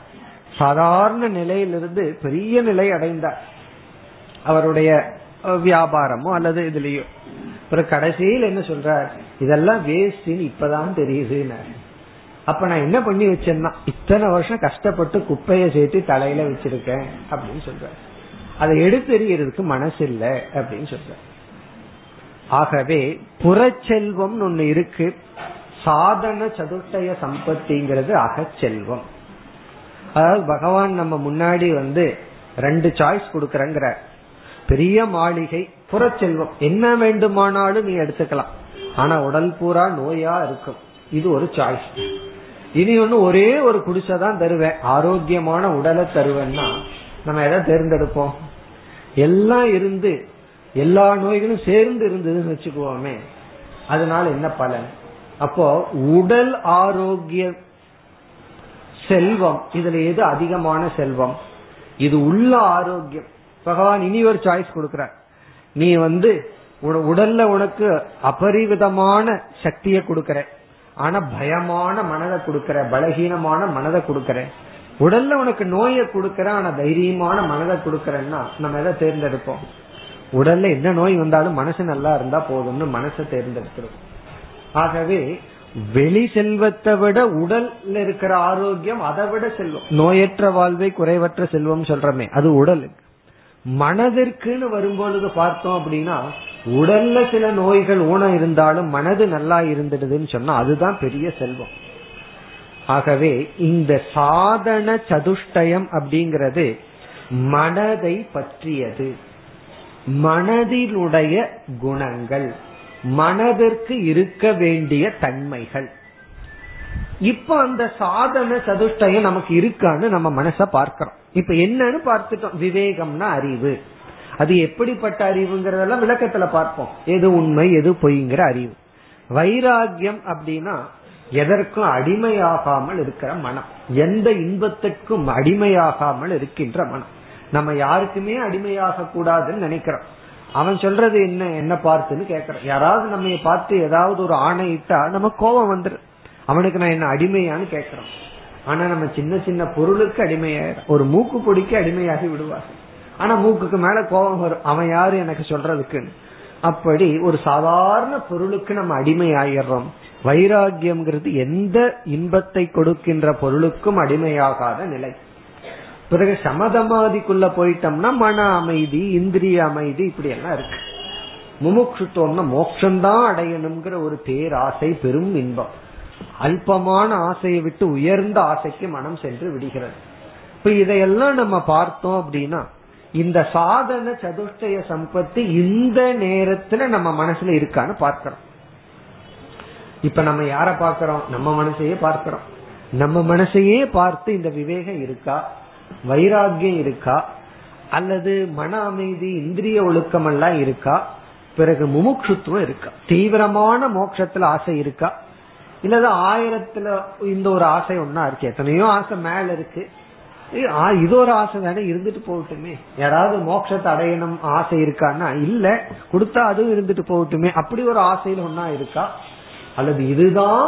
சாதாரண நிலையிலிருந்து பெரிய நிலை அடைந்தார். அவருடைய வியாபாரமோ அல்லது இதுலயோ. அப்புறம் கடைசியில் என்ன சொல்றார்? இதெல்லாம் வேஸ்ட்னு இப்பதான் தெரியுதுன்னு. அப்ப நான் என்ன பண்ணி வச்சேன்னா இத்தனை வருஷம் கஷ்டப்பட்டு குப்பையை சேர்த்து தலையில வச்சிருக்கேன் அப்படின்னு சொல்ற அதை எடுத்தெறியறதுக்கு மனசு இல்ல அப்படின்னு சொல்ற ஆகவே புறச்செல்வம் ஒண்ணு இருக்கு. சாதன சதுர்டய சம்பத்திங்கிறது அகச்செல்வம். அதாவது பகவான் நம்ம முன்னாடி வந்து ரெண்டு சாய்ஸ் கொடுக்கறங்கிற பெரிய மாளிகை புறச்செல்வம். என்ன வேண்டுமானாலும் நீ எடுத்துக்கலாம். ஆனா உடல் பூரா நோயா இருக்கும். இது ஒரு சாய்ஸ் இனி ஒண்ணு ஒரே ஒரு குடிசைதான் தருவேன். ஆரோக்கியமான உடலை தருவேன்னா நம்ம எதை தேர்ந்தெடுப்போம்? எல்லாம் இருந்து எல்லா நோய்களும் சேர்ந்து இருந்ததுன்னு வச்சுக்குவோமே அதனால என்ன பலன்? அப்போ உடல் ஆரோக்கிய செல்வம் இதுல எது அதிகமான செல்வம்? இது உள்ள ஆரோக்கியம். பகவான் இனி ஒரு சாய்ஸ் கொடுக்கிறார். நீ வந்து உடல்ல உனக்கு அபரிவிதமான சக்தியை கொடுக்கற. ஆனா பயமான மனதை கொடுக்கற பலகீனமான மனதை கொடுக்கற. உடல்ல உனக்கு நோயை கொடுக்கற ஆனா தைரியமான மனதை கொடுக்கறன்னா நம்ம எதை தேர்ந்தெடுப்போம்? உடல்ல என்ன நோய் வந்தாலும் மனசு நல்லா இருந்தா போதும்னு மனசை தேர்ந்தெடுக்கிறோம் ஆகவே வெளி செல்வத்தை விட உடல்ல இருக்கிற ஆரோக்கியம் அதை விட செல்வம் நோயற்ற வாழ்வை குறைவற்ற செல்வம் சொல்றமே அது உடலுக்கு. மனதிற்குன்னு வரும்பொழுது பார்த்தோம் அப்படின்னா உடல்ல சில நோய்கள் ஊனம் இருந்தாலும் மனது நல்லா இருந்துடுதுன்னு சொன்னா அதுதான் பெரிய செல்வம். ஆகவே இந்த சாதன சதுஷ்டயம் அப்படிங்கிறது மனதை பற்றியது. மனதிலுடைய குணங்கள் மனதிற்கு இருக்க வேண்டிய தன்மைகள். இப்ப அந்த சாதன சதுஷ்டயம் நமக்கு இருக்கான்னு நம்ம மனச பார்க்கிறோம். இப்ப என்னன்னு பார்த்துட்டோம். விவேகம்னா அறிவு. அது எப்படிப்பட்ட அறிவுங்கிறதெல்லாம் விளக்கத்துல பார்ப்போம். எது உண்மை எது பொய்ங்கிற அறிவு. வைராகியம் அப்படின்னா எதற்கும் அடிமையாகாமல் இருக்கிற மனம். எந்த இன்பத்திற்கும் அடிமையாகாமல் இருக்கின்ற மனம். நம்ம யாருக்குமே அடிமையாக கூடாதுன்னு நினைக்கிறோம். அவன் சொல்றது என்ன என்ன பார்த்துன்னு கேக்குறான். யாராவது நம்ம பார்த்து ஏதாவது ஒரு ஆணையிட்டா நம்ம கோபம் வந்துடும் அவனுக்கு நான் என்ன அடிமையான்னு கேட்கிறோம். ஆனா நம்ம சின்ன சின்ன பொருளுக்கு அடிமையாயிரும் ஒரு மூக்கு பொடிக்கு அடிமையாகி விடுவார் ஆனா மூக்குக்கு மேல கோபம் வரும். அவன் யாரு எனக்கு சொல்றதுக்குன்னு. அப்படி ஒரு சாதாரண பொருளுக்கு நம்ம அடிமை ஆயிடுறோம் வைராகியம்ங்கிறது எந்த இன்பத்தை கொடுக்கின்ற பொருளுக்கும் அடிமையாகாத நிலை. பிறகு சமதமாதிக்குள்ள போயிட்டோம்னா மன அமைதி இந்திரிய அமைதி இப்படி எல்லாம் இருக்கு. முமுட்சுத்துவம்னா மோட்சம்தான் அடையணுங்கிற ஒரு பேராசை பெரும் இன்பம். அல்பமான ஆசையை விட்டு உயர்ந்த ஆசைக்கு மனம் சென்று விடுகிறது. இப்ப இதையெல்லாம் நம்ம பார்த்தோம் அப்படின்னா இந்த சாதன சதுஷ்டய சம்பத்தி இந்த நேரத்துல நம்ம மனசுல இருக்கான்னு பார்க்கிறோம். இப்ப நம்ம யார பாக்கிறோம் நம்ம மனசையே பார்க்கிறோம். நம்ம மனசையே பார்த்து இந்த விவேகம் இருக்கா? வைராகியம் இருக்கா? அல்லது மன அமைதி இந்திரிய ஒழுக்கம் எல்லாம் இருக்கா? பிறகு முமுட்சுத்துவம் இருக்கா? தீவிரமான மோட்சத்துல ஆசை இருக்கா? இல்லது ஆயிரத்துல இந்த ஒரு ஆசை ஒன்னா இருக்கு. எத்தனையோ ஆசை மேல இருக்கு. இது ஒரு ஆசை தானே இருந்துட்டு போகட்டுமே. யாராவது மோட்சத்தை அடையணும் ஆசை இருக்கான்னா இல்ல கொடுத்தா அதுவும் இருந்துட்டு போகட்டுமே. அப்படி ஒரு ஆசையில ஒன்னா இருக்கா? அல்லது இதுதான்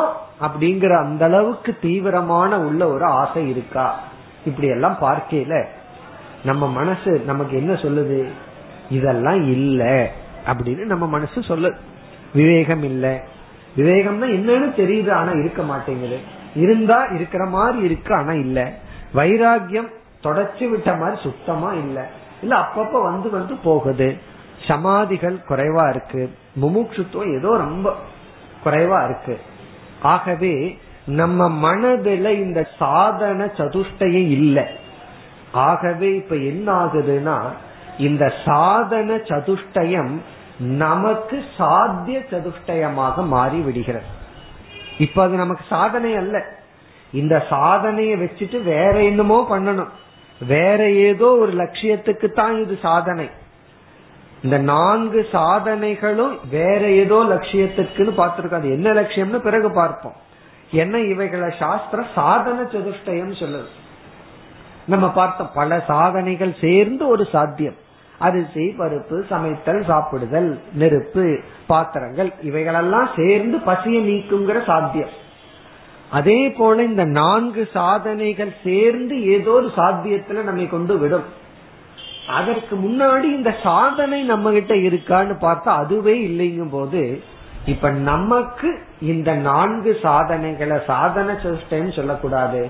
அப்படிங்கிற அந்த அளவுக்கு தீவிரமான உள்ள ஒரு ஆசை இருக்கா? இப்படி எல்லாம் பார்க்கல நம்ம மனசு நமக்கு என்ன சொல்லுது? இதெல்லாம் இல்ல அப்படின்னு நம்ம மனசு சொல்லு விவேகம் இல்லை. விவேகம்னா என்னன்னு தெரியுது ஆனா இருக்க மாட்டேங்குது. இருந்தா இருக்கிற மாதிரி இருக்கு ஆனா இல்ல. வைராகியம் தொடச்சு விட்ட மாதிரி சுத்தமா இல்ல. இல்ல அப்பப்ப வந்து வந்து போகுது. சமாதிகள் குறைவா இருக்கு. முமுட்சுத்துவம் ஏதோ ரொம்ப குறைவா இருக்கு. ஆகவே நம்ம மனதுல இந்த சாதன சதுஷ்டயம் இல்லை. ஆகவே இப்ப என்ன ஆகுதுன்னா இந்த சாதன சதுஷ்டயம் நமக்கு சாத்திய சதுஷ்டயமாக மாறி விடுகிறது. இப்ப அது நமக்கு சாதனை அல்ல. இந்த சாதனையை வச்சுட்டு வேற என்னமோ பண்ணணும். வேற ஏதோ ஒரு லட்சியத்துக்கு தான் இது சாதனை. இந்த நான்கு சாதனைகளும் வேற ஏதோ லட்சியத்துக்குன்னு பார்த்திருக்கோம். அது என்ன லட்சியம்னு பிறகு பார்ப்போம். என்ன இவைகளை சாஸ்திரம் சாதன சதுஷ்டயம் சொல்லுது. நம்ம பார்த்தோம் பல சாதனைகள் சேர்ந்து ஒரு சாத்தியம். அரிசி பருப்பு சமைத்தல் சாப்பிடுதல் நெருப்பு பாத்திரங்கள் இவைகளெல்லாம் சேர்ந்து பசியை நீக்குங்கிற சாத்தியம். அதே போல இந்த நான்கு சாதனைகள் சேர்ந்து ஏதோ ஒரு சாத்தியத்துல நம்மை கொண்டு விடும். அதற்கு முன்னாடி இந்த சாதனை நம்ம கிட்ட இருக்கான்னு பார்த்தா அதுவே இல்லைங்கும் போது இப்ப நமக்கு இந்த நான்கு சாதனைகளை சாதன சதுஷ்டயம் சொல்லக்கூடாது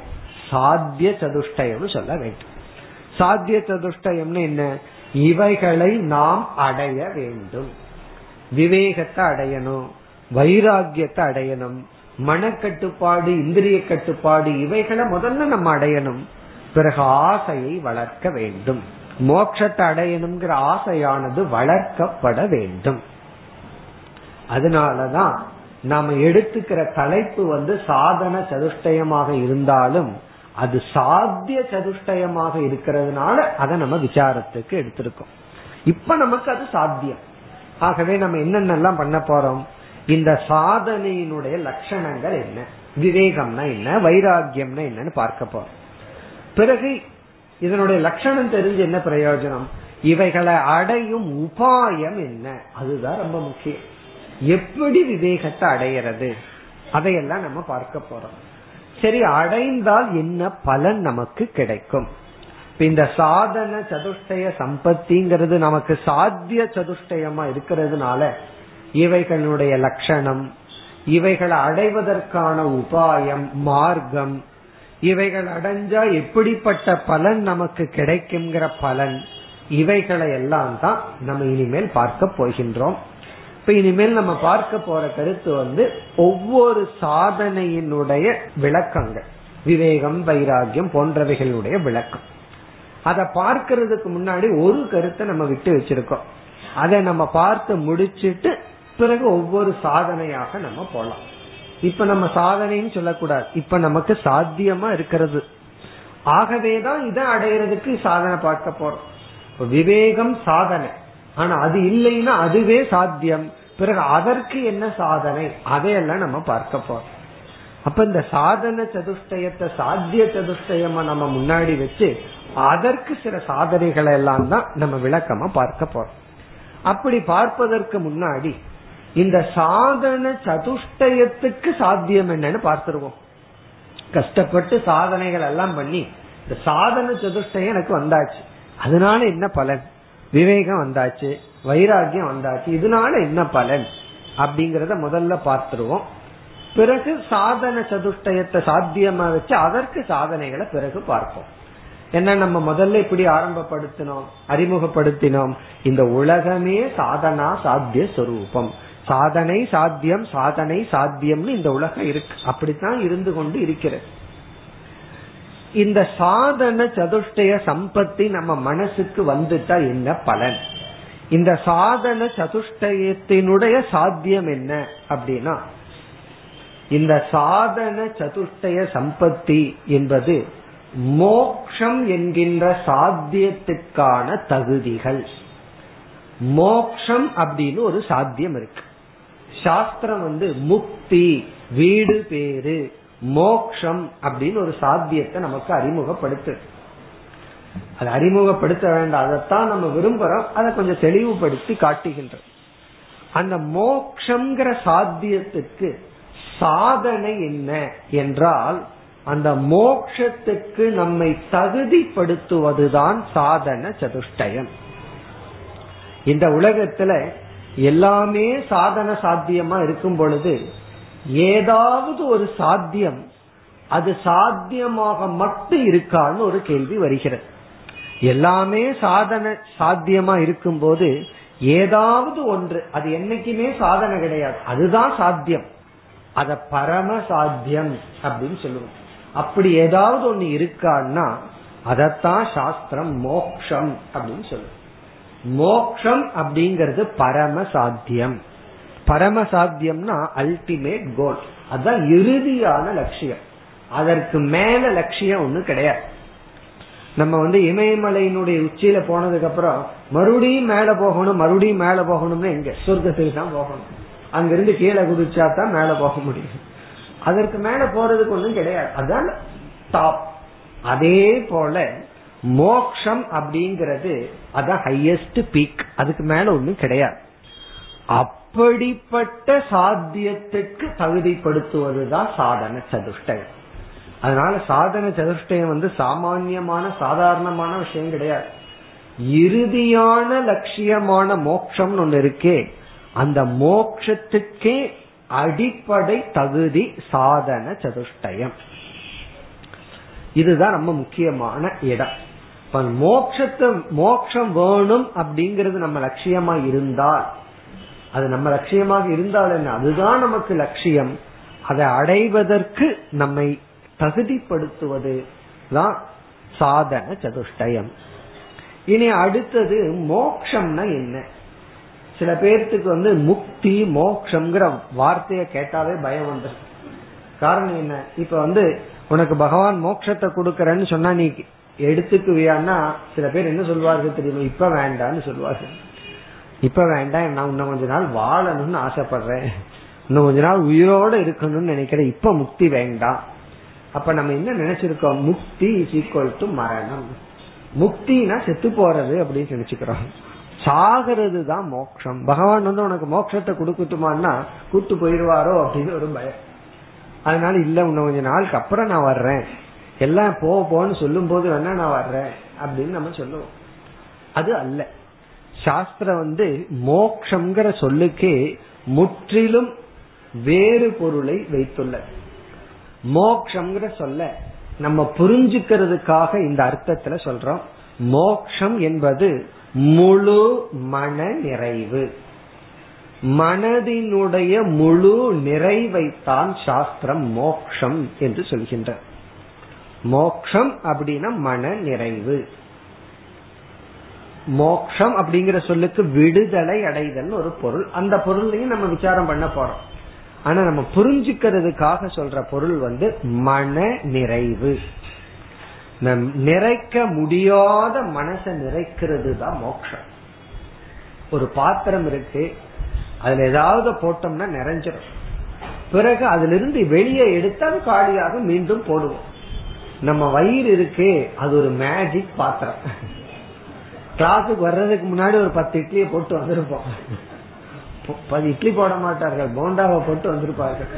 சாத்திய சதுஷ்டயம்னு சொல்ல வேண்டும். சாத்திய சதுஷ்டயம்னு என்ன? இவைகளை நாம் அடைய வேண்டும். விவேகத்தை அடையணும் வைராகியத்தை அடையணும் மனக்கட்டுப்பாடு இந்திரிய கட்டுப்பாடு இவைகளை முதல்ல நம்ம அடையணும். பிறகு ஆசையை வளர்க்க வேண்டும். மோட்சத்தை அடையணுங்கிற ஆசையானது வளர்க்கப்பட வேண்டும். அதனாலதான் நாம எடுத்துக்கிற தலைப்பு வந்து சாதன சதுஷ்டயமாக இருந்தாலும் அது சாத்திய சதுஷ்டயமாக இருக்கிறதுனால அதை நம்ம விசாரத்துக்கு எடுத்திருக்கோம். இப்ப நமக்கு அது சாத்தியம். ஆகவே நம்ம என்னென்னலாம் பண்ண போறோம்? இந்த சாதனையினுடைய லட்சணங்கள் என்ன? விவேகம்னா என்ன? வைராகியம்னா என்னன்னு பார்க்க போறோம். பிறகு இதனுடைய லட்சணம் தெரிஞ்சு என்ன பிரயோஜனம்? இவைகளை அடையும் உபாயம் என்ன? அதுதான் ரொம்ப முக்கியம். எப்படி விவேகத்தை அடையிறது? அதையெல்லாம் நம்ம பார்க்க போறோம். சரி அடைந்தால் என்ன பலன் நமக்கு கிடைக்கும்? இந்த சாதன சதுஷ்டய சம்பத்திங்கிறது நமக்கு சாத்திய சதுஷ்டயமா இருக்கிறதுனால இவைகளுடைய லட்சணம் இவைகளை அடைவதற்கான உபாயம் மார்க்கம் இவைகள் அடைஞ்சா எப்படிப்பட்ட பலன் நமக்கு கிடைக்குங்கிற பலன் இவைகளை எல்லாம் தான் நம்ம இனிமேல் பார்க்க போகின்றோம். இப்ப இனிமேல் நம்ம பார்க்க போற கருத்து வந்து ஒவ்வொரு சாதனையினுடைய விளக்கங்கள். விவேகம் வைராகியம் போன்றவைகளுடைய விளக்கம். அதை பார்க்கறதுக்கு முன்னாடி ஒரு கருத்தை நம்ம விட்டு வச்சிருக்கோம். அதை நம்ம பார்த்து முடிச்சிட்டு பிறகு ஒவ்வொரு சாதனையாக நம்ம போலாம். இப்ப நம்ம சாதனைன்னு சொல்லக்கூடாது. இப்ப நமக்கு சாத்தியமா இருக்கிறது. ஆகவேதான் இதை அடையிறதுக்கு சாதனை பார்க்க போறோம். விவேகம் சாதனை. ஆனா அது இல்லைன்னா அதுவே சாத்தியம். பிறகு அதற்கு என்ன சாதனை? அதையெல்லாம் நம்ம பார்க்க போறோம். அப்ப இந்த சாதன சதுஷ்டயத்தை சாத்திய சதுஷ்டயமா நம்ம முன்னாடி வச்சு அதற்கு சில சாதனைகளை எல்லாம் தான் நம்ம விளக்கமா பார்க்க போறோம். அப்படி பார்ப்பதற்கு முன்னாடி இந்த சாதன சதுஷ்டயத்துக்கு சாத்தியம் என்னன்னு பார்த்துருவோம். கஷ்டப்பட்டு சாதனைகள் எல்லாம் பண்ணி இந்த சாதன சதுஷ்டயம் எனக்கு வந்தாச்சு. அதனால என்ன பலன்? விவேகம் வந்தாச்சு வைராகியம் வந்தாச்சு இதனால என்ன பலன்? அப்படிங்கறத முதல்ல பார்த்துருவோம். பிறகு சாதன சதுஷ்டயத்தை சாத்தியமா வச்சு அதற்கு சாதனைகளை பிறகு பார்ப்போம். என்ன நம்ம முதல்ல இப்படி ஆரம்பப்படுத்தினோம் அறிமுகப்படுத்தினோம் இந்த உலகமே சாதனா சாத்திய சொரூபம். சாதனை சாத்தியம் சாதனை சாத்தியம்னு இந்த உலகம் இருக்கு. அப்படித்தான் இருந்து கொண்டு இருக்கிறது. இந்த சாதன சதுஷ்டய சம்பத்தி நம்ம மனசுக்கு வந்துட்டா என்ன பலன்? இந்த சாதன சதுஷ்டயத்தினுடைய சாத்தியம் என்ன அப்படின்னா இந்த சாதன சதுஷ்டய சம்பத்தி என்பது மோக்ஷம் என்கின்ற சாத்தியத்துக்கான தகுதிகள். மோக்ஷம் அப்படின்னு ஒரு சாத்தியம் இருக்கு. சாஸ்திரம் வந்து முக்தி வீடு பேரு மோக்ஷம் அப்படின்னு ஒரு சாத்தியத்தை நமக்கு அறிமுகப்படுத்து அதை அறிமுகப்படுத்த வேண்டாம். அதைத்தான் நம்ம விரும்புறோம். அதை கொஞ்சம் தெளிவுபடுத்தி காட்டுகின்றோம் அந்த மோக்ஷங்கிற சாத்தியத்துக்கு சாதனை என்ன என்றால் அந்த மோக்ஷத்துக்கு நம்மை தகுதிப்படுத்துவதுதான் சாதன சதுஷ்டயம். இந்த உலகத்துல எல்லாமே சாதன சாத்தியமா இருக்கும் பொழுது ஏதாவது ஒரு சாத்தியம். அது சாத்தியமாக மட்டும் இருக்கான்னு ஒரு கேள்வி வருகிறது. எல்லாமே சாதனை சாத்தியமா இருக்கும் போது ஏதாவது ஒன்று அது என்னைக்குமே சாதனை கிடையாது. அதுதான் சாத்தியம். அத பரம சாத்தியம் அப்படின்னு சொல்லுவோம். அப்படி ஏதாவது ஒண்ணு இருக்கான்னா அதத்தான் சாஸ்திரம் மோக்ஷம் அப்படின்னு சொல்லுவோம். மோக்ஷம் அப்படிங்கிறது பரம சாத்தியம். பரம சாத்தியம்னா அல்டிமேட் கோல் அதுதான் இறுதியான லட்சியம். அதற்கு மேல லட்சியம் ஒண்ணு கிடையாது. நம்ம வந்து இமயமலையினுடைய உச்சியில போனதுக்கு அப்புறம் மறுபடியும் மேல போகணும் மறுபடியும் மேல போகணும்னு எங்க? சொர்க்கத்துக்கு தான் போகணும். அங்கிருந்து கீழே குதிச்சா தான் மேல போக முடியும். அதற்கு மேல போறதுக்கு ஒண்ணும் கிடையாது. அதான் டாப் அதே போல மோக்ஷம் அப்படிங்கிறது அதான் ஹையஸ்ட் பீக் அதுக்கு மேல ஒண்ணும் கிடையாது. அப்படிப்பட்ட சாத்தியத்துக்கு தகுதிப்படுத்துவதுதான் சாதன சதுஷ்டயம். அதனால சாதன சதுஷ்டயம் வந்து சாமான்யமான சாதாரணமான விஷயம் கிடையாது. இறுதியான லட்சியமான மோட்சம் ஒன்று இருக்கே அந்த மோக்ஷத்துக்கே அடிப்படை தகுதி சாதன சதுஷ்டயம். இதுதான் ரொம்ப முக்கியமான இடம். இப்ப மோக்ஷத்தை மோக்ஷம் வேணும் அப்படிங்கறது நம்ம லட்சியமா இருந்தால் அது நம்ம லட்சியமாக இருந்தால் என்ன? அதுதான் நமக்கு லட்சியம். அதை அடைவதற்கு நம்மை தகுதிப்படுத்துவது தான் சாதன சதுஷ்டயம். இனி அடுத்தது மோக்ஷம்னா என்ன? சில பேர்த்துக்கு வந்து முக்தி மோக்ஷங்கிற வார்த்தையை கேட்டாவே பயம் வந்துடும் காரணம் என்ன? இப்ப வந்து உனக்கு பகவான் மோட்சத்தை கொடுக்கறன்னு சொன்னா நீ எடுத்துக்குவியான்னா சில பேர் என்ன சொல்வார்கள் தெரியுமா? இப்ப வேண்டாம்னு சொல்வார்கள். இப்ப வேண்டாம் நான் இன்னும் கொஞ்ச நாள் வாழணும்னு ஆசைப்படுறேன். இன்னும் கொஞ்ச நாள் உயிரோட இருக்கணும்னு நினைக்கிறேன். இப்ப முக்தி வேண்டாம். அப்ப நம்ம என்ன நினைச்சிருக்கோம்? முக்தி இஸ் ஈக்குவல் டு மரணம். முக்தினா செத்து போறது அப்படின்னு நினைச்சுக்கிறோம். சாகிறது தான் மோட்சம். பகவான் வந்து உனக்கு மோட்சத்தை கொடுக்கட்டுமான்னா கூட்டு போயிடுவாரோ அப்படின்னு ஒரு பயம். அதனால இல்ல இன்னும் கொஞ்ச நாளுக்கு அப்புறம் நான் வர்றேன். எல்லாம் போ போன்னு சொல்லும் போது வேணா நான் வர்றேன் அப்படின்னு நம்ம சொல்லுவோம். அது அல்ல. சாஸ்திரம் வந்து மோக்ஷங்கிற சொல்லுக்கே முற்றிலும் வேறு பொருளை வைத்துள்ளது மோக்ஷங்கிற சொல்ல நம்ம புரிஞ்சுக்கிறதுக்காக இந்த அர்த்தத்துல சொல்றோம். மோக்ஷம் என்பது முழு மன நிறைவு. மனதினுடைய முழு நிறைவைத்தான் சாஸ்திரம் மோக்ஷம் என்று சொல்கின்ற. மோக்ஷம் அப்படின்னா மன நிறைவு. மோக்ஷம் அப்படிங்கிற சொல்லுக்கு விடுதலை அடைதல் ஒரு பொருள். அந்த பொருளையும் நம்ம விசாரம் பண்ண போறோம். ஆனா நம்ம புரிஞ்சுக்கிறதுக்காக சொல்ற பொருள் வந்து மன நிறைவு. நிறைக்க முடியாத மனசை நிறைக்கிறது தான் மோக்ஷம். ஒரு பாத்திரம் இருக்கு அதுல ஏதாவது போட்டோம்னா நிறைஞ்சிடும் பிறகு அதுல இருந்து வெளியே எடுத்தால் காலியாக மீண்டும் போடுவோம். நம்ம வயிறு இருக்கு அது ஒரு மேஜிக் பாத்திரம். கிளாஸுக்கு வர்றதுக்கு முன்னாடி ஒரு பத்து இட்லியை போட்டு வந்திருப்போம். பத்து இட்லி போட மாட்டார்கள். போண்டாவை போட்டு வந்திருப்பார்கள்.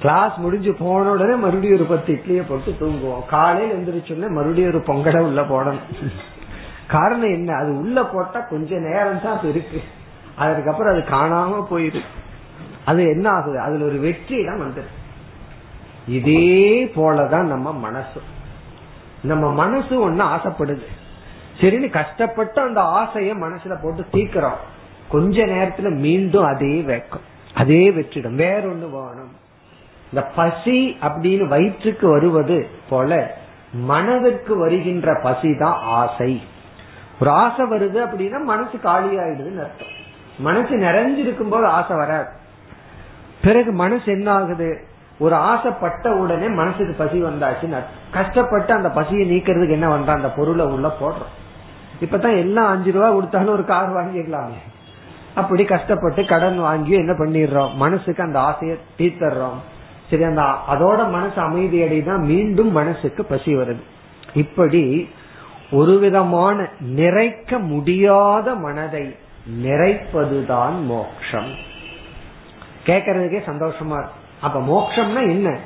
கிளாஸ் முடிஞ்சு போன உடனே மறுபடியும் ஒரு பத்து இட்லியை போட்டு தூங்குவோம். காலையில் எந்திரிச்சோடனே மறுபடியும் ஒரு பொங்கலை உள்ள போடணும். காரணம் என்ன? அது உள்ள போட்டா கொஞ்ச நேரம் தான் அது இருக்கு. அதுக்கப்புறம் அது காணாம போயிரு அது என்ன ஆகுது? அதுல ஒரு வெற்றி தான் வந்துரு இதே போலதான் நம்ம மனசு. நம்ம மனசு ஒன்னு ஆசைப்படுது. சரின்னு கஷ்டப்பட்டு அந்த ஆசைய மனசுல போட்டு தீக்கிறோம் கொஞ்ச நேரத்துல மீண்டும் அதே வேக்கம் அதே வெற்றிடம். வேறொன்னு வேணும். இந்த பசி அப்படின்னு வயிற்றுக்கு வருவது போல மனதிற்கு வருகின்ற பசி தான் ஆசை. ஒரு ஆசை வருது அப்படின்னா மனசு காலி ஆயிடுதுன்னு அர்த்தம். மனசு நிறைஞ்சிருக்கும் போது ஆசை வராது. பிறகு மனசு என்ன ஆகுது? ஒரு ஆசைப்பட்ட உடனே மனசுக்கு பசி வந்தாச்சுன்னு கஷ்டப்பட்டு அந்த பசியை நீக்கிறதுக்கு என்ன பண்ற அந்த பொருளை உள்ள போடுறோம். இப்பதான் எல்லாம் அஞ்சு ரூபா கொடுத்தாலும் ஒரு கார் வாங்கிக்கலாமே. அப்படி கஷ்டப்பட்டு கடன் வாங்கி என்ன பண்ணிடுறோம்? மனசுக்கு அந்த ஆசையை தீர்த்தர்றோம் சரி அந்த அதோட மனசு அமைதியடை தான் மீண்டும் மனசுக்கு பசி வருது. இப்படி ஒரு விதமான நிறைக்க முடியாத மனதை நிறைப்பதுதான் மோக்ஷம். கேக்கிறதுக்கே சந்தோஷமா இருக்கும் அப்ப மோக்ஷம்னா என்ன?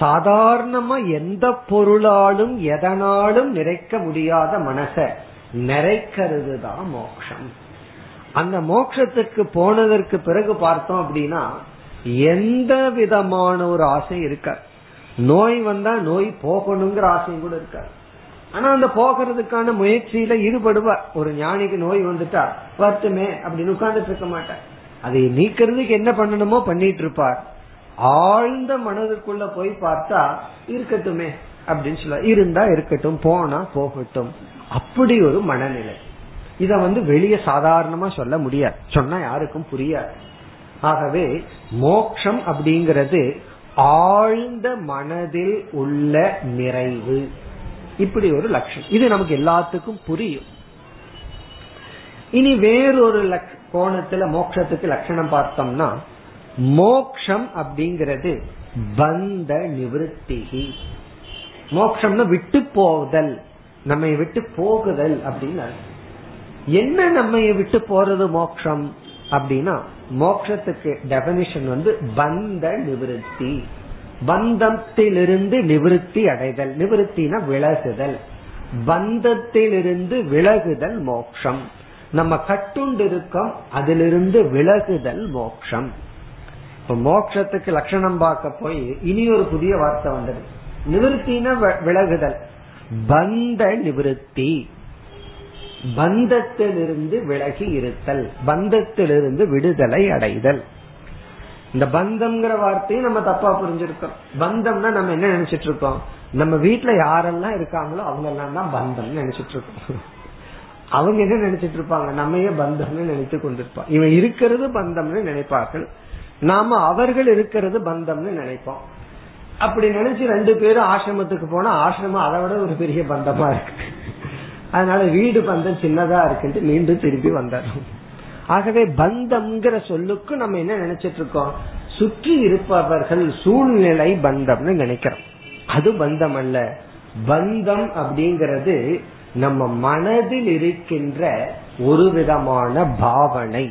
சாதாரணமா எந்த பொருளாலும் எதனாலும் நிறைக்க முடியாத மனச நிறைக்கிறது தான் மோக்ஷம். அந்த மோக்ஷத்துக்கு போனதற்கு பிறகு பார்த்தோம் அப்படின்னா எந்த விதமான ஒரு ஆசை இருக்க நோய் வந்தா நோய் போகணுங்கிற ஆசையும் கூட இருக்காது. ஆனா அந்த போகிறதுக்கான முயற்சியில ஈடுபடுவார் ஒரு ஞானிக்கு நோய் வந்துட்டா வருத்துமே அப்படின்னு உட்கார்ந்துட்டு இருக்க மாட்டார். அதை நீக்கிறதுக்கு என்ன பண்ணணுமோ பண்ணிட்டு இருப்பார். ஆழ்ந்த மனதுக்குள்ள போய் பார்த்தா இருக்கட்டுமே. அப்படின்னு சொல்ல இருந்தா இருக்கட்டும் போனா போகட்டும். அப்படி ஒரு மனநிலை. இத வந்து வெளியே சாதாரணமா சொல்ல முடியாது. சொன்னா யாருக்கும் புரியாது. ஆகவே மோக்ஷம் அப்படிங்கிறது ஆழ்ந்த மனதில் உள்ள நிறைவு. இப்படி ஒரு லட்சணம். இது நமக்கு எல்லாத்துக்கும் புரியும். இனி வேறொரு கோணத்துல மோக்ஷத்துக்கு லட்சணம் பார்த்தோம்னா மோக்ஷம் அப்படிங்கிறது பந்த நிவர்த்திகி மோக்ஷம்னா விட்டு போதல் நம்ம விட்டு போகுதல் அப்படின்னு என்ன நம்ம விட்டு போறது மோக்ஷம் அப்படின்னா மோக்ஷத்துக்கு டெபனிஷன் வந்து பந்த நிவிருத்தி. பந்தத்திலிருந்து நிவிருத்தி அடைதல். நிவிருத்தினா விலகுதல். பந்தத்திலிருந்து விலகுதல் மோக்ஷம். நம்ம கட்டுண்டு இருக்கோம் அதிலிருந்து விலகுதல் மோக்ஷம். இப்ப மோக்ஷத்துக்கு லட்சணம் பார்க்க போய் இனி ஒரு புதிய வார்த்தை வந்தது. நிவிருத்தின விலகுதல். பந்த நிவிருத்தி. பந்தத்திலிருந்து விலகி இருத்தல். பந்தத்திலிருந்து விடுதலை அடைதல். இந்த பந்தம்ங்கிற வார்த்தையை நம்ம தப்பா புரிஞ்சிருக்கோம். பந்தம்னா நம்ம என்ன நினைச்சிட்டு இருக்கோம் நம்ம வீட்டுல யாரெல்லாம் இருக்காங்களோ அவங்க எல்லாம் தான் பந்தம் நினைச்சிட்டு இருக்கோம் அவங்க என்ன நினைச்சிட்டு இருப்பாங்க நம்மையே பந்தம்னு நினைத்து கொண்டிருப்பான் இவன் இருக்கிறது பந்தம்னு நினைப்பார்கள். நாம அவர்கள் இருக்கிறது பந்தம்னு நினைப்போம். அப்படி நினைச்சு ரெண்டு பேரும் ஆசிரமத்துக்கு போனா ஆசிரமம் அதை விட ஒரு பெரிய பந்தமா இருக்கு. அதனால வீடு பந்தம் சின்னதா இருக்குன்ட்டு மீண்டும் திரும்பி வந்தாரும் ஆகவே பந்தம்ங்கிற சொல்லுக்கு நம்ம என்ன நினைச்சிட்டு இருக்கோம்? சுற்றி இருப்பவர்கள் சூழ்நிலை பந்தம்னு நினைக்கிறோம். அது பந்தம் அல்ல. பந்தம் அப்படிங்கிறது நம்ம மனதில் இருக்கின்ற ஒரு விதமான பாவனை.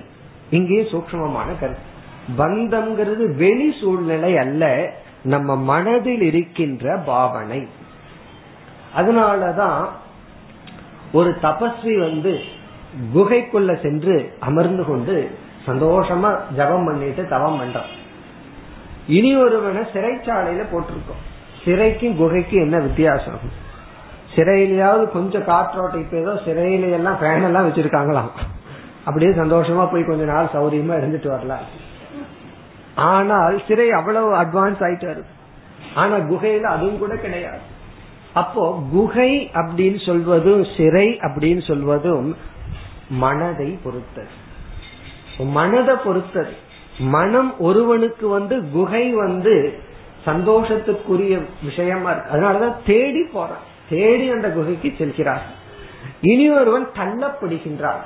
இங்கே சூக்மமான கருத்து. பந்தம்ங்கிறது வெளி சூழ்நிலை அல்ல. நம்ம மனதில் இருக்கின்ற பாவனை. அதனாலதான் ஒரு தபஸ்வி வந்து குகைக்குள்ள சென்று அமர்ந்து கொண்டு சந்தோஷமா ஜபம் பண்ணிட்டு தவம் பண்றான். இனி ஒருவனை சிறைச்சாலையில போட்டிருக்கோம். சிறைக்கும் குகைக்கும் என்ன வித்தியாசம்? சிறையிலேயாவது கொஞ்சம் காற்றோட்டம் இப்ப ஏதோ சிறையில எல்லாம் ஃபேன் எல்லாம் வச்சிருக்காங்களாம். அப்படியே சந்தோஷமா போய் கொஞ்ச நாள் சௌரியமா இருந்துட்டு வரலாம். ஆனால் சிறை அவ்வளவு அட்வான்ஸ் ஆயிட்டு வருது. ஆனா குகையில அதுவும் கூட கிடையாது. அப்போ குகை அப்படின்னு சொல்வதும் சிறை அப்படின்னு சொல்வதும் மனதை பொறுத்தது. மனதை பொறுத்தது. மனம் ஒருவனுக்கு வந்து குகை வந்து சந்தோஷத்துக்குரிய விஷயமா இருக்கு. அதனாலதான் தேடி போறான். தேடி அந்த குகைக்கு செல்கிறார் இனி ஒருவன் தள்ளப்படுகின்றான்.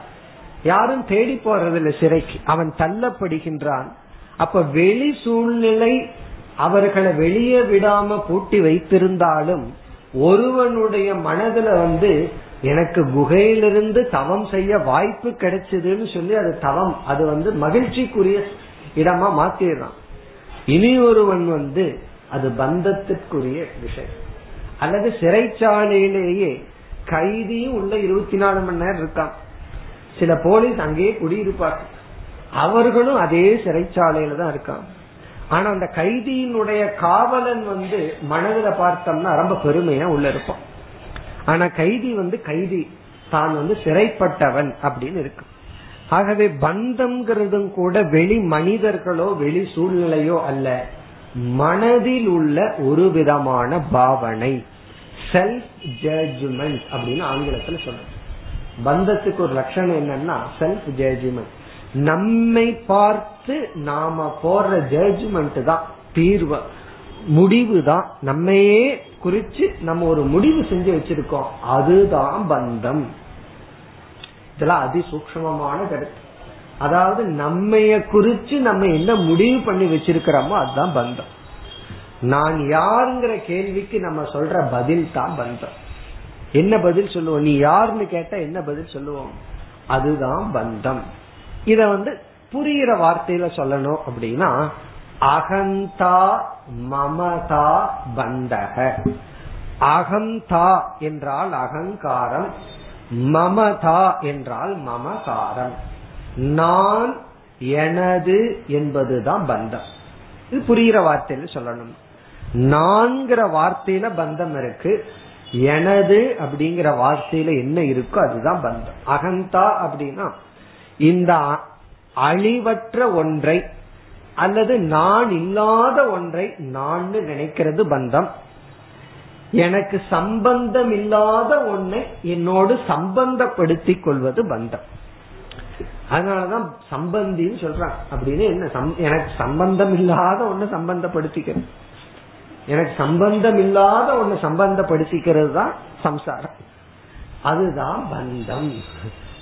யாரும் தேடி போறதில்லை சிறைக்கு. அவன் தள்ளப்படுகின்றான். அப்ப வெளி சூழ்நிலை அவர்களை வெளியே விடாம பூட்டி வைத்திருந்தாலும் ஒருவனுடைய மனதுல வந்து எனக்கு குகையிலிருந்து தவம் செய்ய வாய்ப்பு கிடைச்சதுன்னு சொல்லி அது தவம். அது வந்து மகிழ்ச்சிக்குரிய இடமா மாத்திடுறான் இனி ஒருவன் வந்து அது பந்தத்திற்குரிய விஷயம். அல்லது சிறைச்சாலையிலேயே கைதியும் உள்ள இருபத்தி நாலு மணி நேரம் இருக்கான். சில போலீஸ் அங்கேயே குடியிருப்பார்கள். அவர்களும் அதே சிறைச்சாலையில தான் இருக்காங்க. ஆனா அந்த கைதியினுடைய காவலன் வந்து மனதில பார்த்தோம்னா ரொம்ப பெருமையா உள்ள இருப்பான். ஆனா கைதி வந்து கைதி தான் வந்து சிறைப்பட்டவன் அப்படின்னு இருக்கு. ஆகவே பந்தம்ங்கிறதும் கூட வெளி மனிதர்களோ வெளி சூழ்நிலையோ அல்ல மனதில் உள்ள ஒரு விதமான பாவனை செல்ஃப் ஜட்ஜ்மெண்ட் அப்படின்னு ஆங்கிலத்துல சொல்றோம் பந்தத்துக்கு ஒரு லட்சணம் என்னன்னா செல்ஃப் ஜட்ஜ்மெண்ட் நம்மை பார்த்து நாம போடுற ஜட்ஜ்மெண்ட் தான் தீர்வு. முடிவு தான். நம்மையே குறிச்சு நம்ம ஒரு முடிவு செஞ்சு வச்சிருக்கோம். அதுதான் பந்தம். இதெல்லாம் அதிசூக்மமான கருத்து. அதாவது நம்மைய குறிச்சு நம்ம என்ன முடிவு பண்ணி வச்சிருக்கிறோமோ அதுதான் பந்தம். நான் யாருங்கிற கேள்விக்கு நம்ம சொல்ற பதில் தான் பந்தம். என்ன பதில் சொல்லுவோம்? நீ யாருன்னு கேட்டா என்ன பதில் சொல்லுவோம்? அதுதான் பந்தம். இத வந்து புரிகிற வார்த்தையில சொல்லணும் அப்படின்னா அகந்தா மமதா பந்தக. அகந்தா என்றால் அகங்காரம் மமதா என்றால் மமகாரம். நான் எனது என்பதுதான் பந்தம். இது புரிகிற வார்த்தையில சொல்லணும். நான்கிற வார்த்தையில பந்தம் இருக்கு. எனது அப்படிங்கிற வார்த்தையில என்ன இருக்கோ அதுதான் பந்தம். அகந்தா அப்படின்னா இந்த அழிவற்ற ஒன்றை அல்லது நான் இல்லாத ஒன்றை நான் நினைக்கிறது பந்தம். எனக்கு சம்பந்தம் இல்லாத ஒன்றை என்னோடு சம்பந்தப்படுத்திக் கொள்வது பந்தம். அதனாலதான் சம்பந்தின்னு சொல்றான் அப்படின்னு என்ன? எனக்கு சம்பந்தம் இல்லாத ஒண்ணு சம்பந்தப்படுத்திக்கிறது. எனக்கு சம்பந்தம் இல்லாத ஒண்ணு சம்பந்தப்படுத்திக்கிறது தான் சம்சாரம். அதுதான் பந்தம்.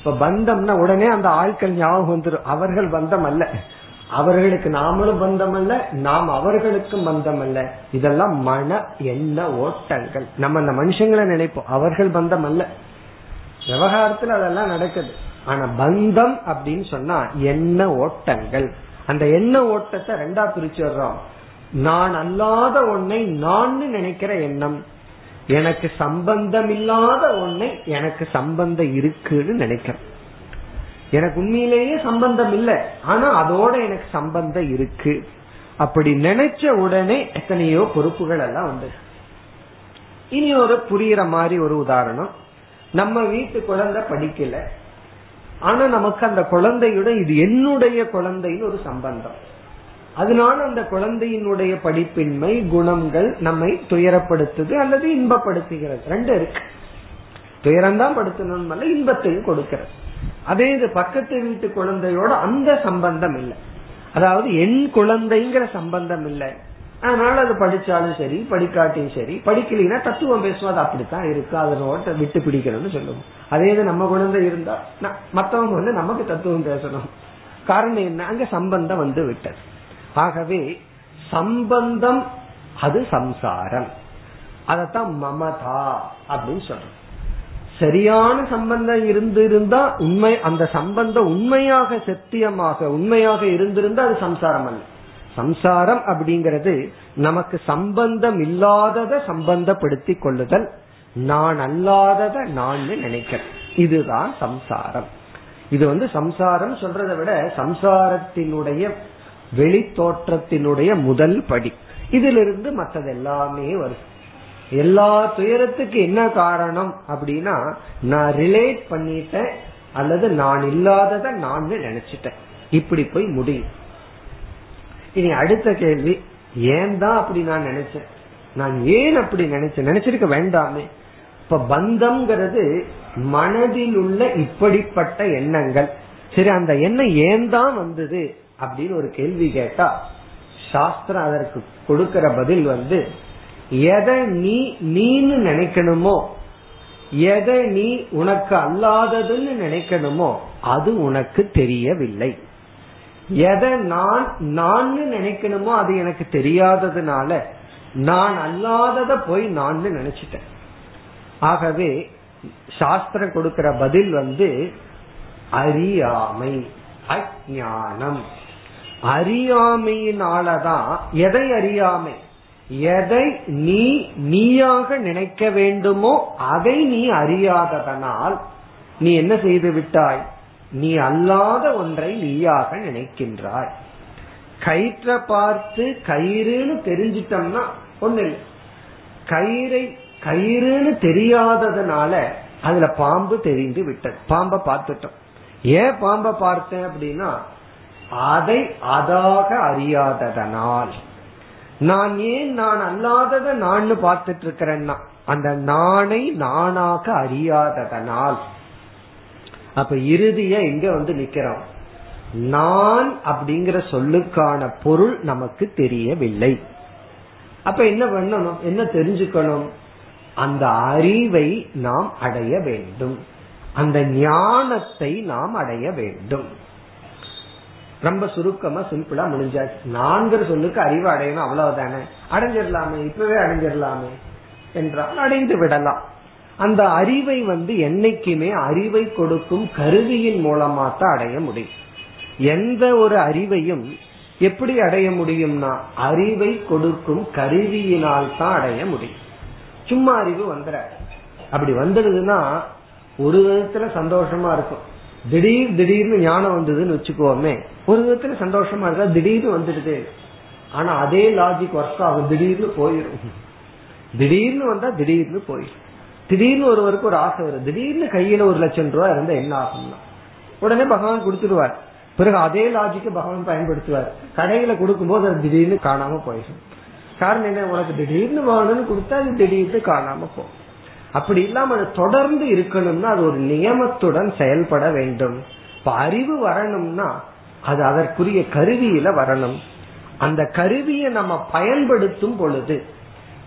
இப்ப பந்தம்னா உடனே அந்த ஆட்கள் ஞாபகம் வந்துடும் அவர்கள் பந்தம் அல்ல. அவர்களுக்கு நாமளும் பந்தம் அல்ல நாம் அவர்களுக்கும் பந்தம் அல்ல. இதெல்லாம் மன எண்ண ஓட்டங்கள். நம்ம அந்த மனுஷங்களை நினைப்போம். அவர்கள் பந்தம் அல்ல. விவகாரத்துல அதெல்லாம் நடக்குது. ஆனா பந்தம் அப்படின்னு சொன்னா எண்ண ஓட்டங்கள். அந்த எண்ண ஓட்டத்தை ரெண்டா பிரிச்சு வர்றோம். நான் அல்லாத ஒன்னை நான் நினைக்கிற எண்ணம். எனக்கு சம்பந்தம் இல்லாத ஒண்ணை எனக்கு சம்பந்தம் இருக்குன்னு நினைக்கிறேன். எனக்கு உண்மையிலேயே சம்பந்தம் இல்லை. ஆனா அதோட எனக்கு சம்பந்தம் இருக்கு. அப்படி நினைச்ச உடனே எத்தனையோ பொறுப்புகள் எல்லாம் வந்து இனி ஒரு புரியுற மாதிரி ஒரு உதாரணம். நம்ம வீட்டு குழந்தை படிக்கல. ஆனா நமக்கு அந்த குழந்தையுடன் இது என்னுடைய குழந்தைன்னு ஒரு சம்பந்தம். அதனால அந்த குழந்தையினுடைய படிப்பின்மை குணங்கள் நம்மை துயரப்படுத்துது அல்லது இன்பப்படுத்துகிறது. ரெண்டு இருக்கு. துயரம்தான் படுத்தணும் இன்பத்தையும் கொடுக்கிறது. அதே இது பக்கத்து வீட்டு குழந்தையோட அந்த சம்பந்தம் இல்லை. அதாவது என் குழந்தைங்கிற சம்பந்தம் இல்லை. அதனால அது படிச்சாலும் சரி படிக்காட்டியும் சரி படிக்கலைன்னா தத்துவம் பேசுவது அப்படித்தான் இருக்கு. அதனோட விட்டு பிடிக்கணும்னு சொல்லுவோம். அதே இது நம்ம குழந்தை இருந்தா மத்தவங்க வந்து நமக்கு தத்துவம் பேசணும். காரணம் என்ன? அங்க சம்பந்தம் வந்து விட்டது. ஆகவே சம்பந்தம் அது சம்சாரம். அதத்தான் மமதா அப்படின்னு சொல்றோம். சரியான சம்பந்தம் இருந்திருந்தா உண்மை அந்த சம்பந்தம் உண்மையாக சத்தியமாக உண்மையாக இருந்திருந்தா அது சம்சாரம் அல்ல. சம்சாரம் அப்படிங்கிறது நமக்கு சம்பந்தம் இல்லாதத சம்பந்தப்படுத்தி கொள்ளுதல் நான் அல்லாதத நான் நினைக்கிறேன் இதுதான் சம்சாரம். இது வந்து சம்சாரம் சொல்றதை விட சம்சாரத்தினுடைய வெளித்தோற்றத்தினுடைய முதல் படி. இதிலிருந்து மற்றது எல்லாமே வரும் எல்லா துயரத்துக்கு என்ன காரணம் அப்படின்னா நான் ரிலேட் பண்ணிட்டேன் அல்லது நான் இல்லாதத நான் நினைச்சிட்டேன். இப்படி போய் முடியும். இனி அடுத்த கேள்வி ஏன் தான் அப்படி நான் நினைச்சேன்? நான் ஏன் அப்படி நினைச்சேன்? நினைச்சிருக்க வேண்டாமே. இப்ப பந்தம்ங்கிறது மனதில் உள்ள இப்படிப்பட்ட எண்ணங்கள். சரி அந்த எண்ணம் ஏன் தான் வந்தது? அப்படின்னு ஒரு கேள்வி கேட்டா சாஸ்திரம் அதற்கு கொடுக்கிற பதில் வந்து எதை நீ நீன்னு நினைக்கணுமோ எதை நீ உனக்கு அல்லாததுன்னு நினைக்கணுமோ அது உனக்கு தெரியவில்லை. எதை நான் நான் நினைக்கணுமோ அது எனக்கு தெரியாததுனால நான் அல்லாதத போய் நான் நினைச்சிட்டேன். ஆகவே சாஸ்திரம் கொடுக்கிற பதில் வந்து அறியாமை அஜானம் அறியாமையினாலதான் எதை அறியாமை? எதை நீ நீயாக நினைக்க வேண்டுமோ அதை நீ அறியாததனால் நீ என்ன செய்து விட்டாய்? நீ அல்லாத ஒன்றை நீயாக நினைக்கின்றாய். கயிற்ற பார்த்து கயிறுன்னு தெரிஞ்சிட்டோம்னா ஒண்ணு கயிறை கயிறுன்னு தெரியாததுனால அதுல பாம்பு தெரிந்து விட்டது. பாம்பை பார்த்துட்டோம். ஏன் பாம்பை பார்த்தேன் அப்படின்னா அதை அதாக அறியாததனால். நான் ஏன் நான் அல்லாதத நான் பார்த்துட்டு இருக்கிறேன்னா அந்த நானை நானாக அறியாததனால். அப்ப இறுதிய எங்க வந்து நிக்கிறோம். நான் அப்படிங்கிற சொல்லுக்கான பொருள் நமக்கு தெரியவில்லை. அப்ப என்ன பண்ணணும்? என்ன தெரிஞ்சுக்கணும்? அந்த அறிவை நாம் அடைய வேண்டும். அந்த ஞானத்தை நாம் அடைய வேண்டும். ரொம்ப சுருக்கமா சிம்பிளா முடிஞ்சாச்சு. நான்கிற சொல்லுக்கு அறிவு அடையணும் அவ்வளவுதானே. அடைஞ்சிடலாமே இப்பவே அடைஞ்சிடலாமே என்றால் அடைந்து விடலாம். அந்த அறிவை வந்து என்னைக்குமே அறிவை கொடுக்கும் கருவியின் மூலமா தான் அடைய முடியும். எந்த ஒரு அறிவையும் எப்படி அடைய முடியும்னா அறிவை கொடுக்கும் கருவியினால் தான் அடைய முடியும். சும்மா அறிவு வந்துட அப்படி வந்துடுதுன்னா ஒரு விதத்துல சந்தோஷமா இருக்கும். திடீர் திடீர்னு ஞானம் வந்ததுன்னு வச்சுக்கோமே ஒரு விதத்துல சந்தோஷமா இருக்கா திடீர்னு வந்துடுது. ஆனா அதே லாஜிக் ஒர்க் ஆகும். திடீர்னு போயிடும் திடீர்னு வந்தா திடீர்னு போயிடும் திடீர்னு ஒருவருக்கு ஒரு ஆசை வரும். திடீர்னு கையில ஒரு லட்சம் ரூபாய் இருந்தா என்ன ஆகும்னா? உடனே பகவான் கொடுத்துருவார் பிறகு அதே லாஜிக்க பகவான் பயன்படுத்துவார். கடையில கொடுக்கும் போது அது திடீர்னு காணாம போயிடும் காரணம் என்ன? உனக்கு திடீர்னு வேணும்னு கொடுத்தா அது திடீர்னு காணாம போகும். அப்படி இல்லாம அது தொடர்ந்து இருக்கணும்னா அது ஒரு நியமத்துடன் செயல்பட வேண்டும். இப்ப அறிவு வரணும்னா அது அதற்குரிய கருவியில வரணும். அந்த கருவியை நம்ம பயன்படுத்தும் பொழுது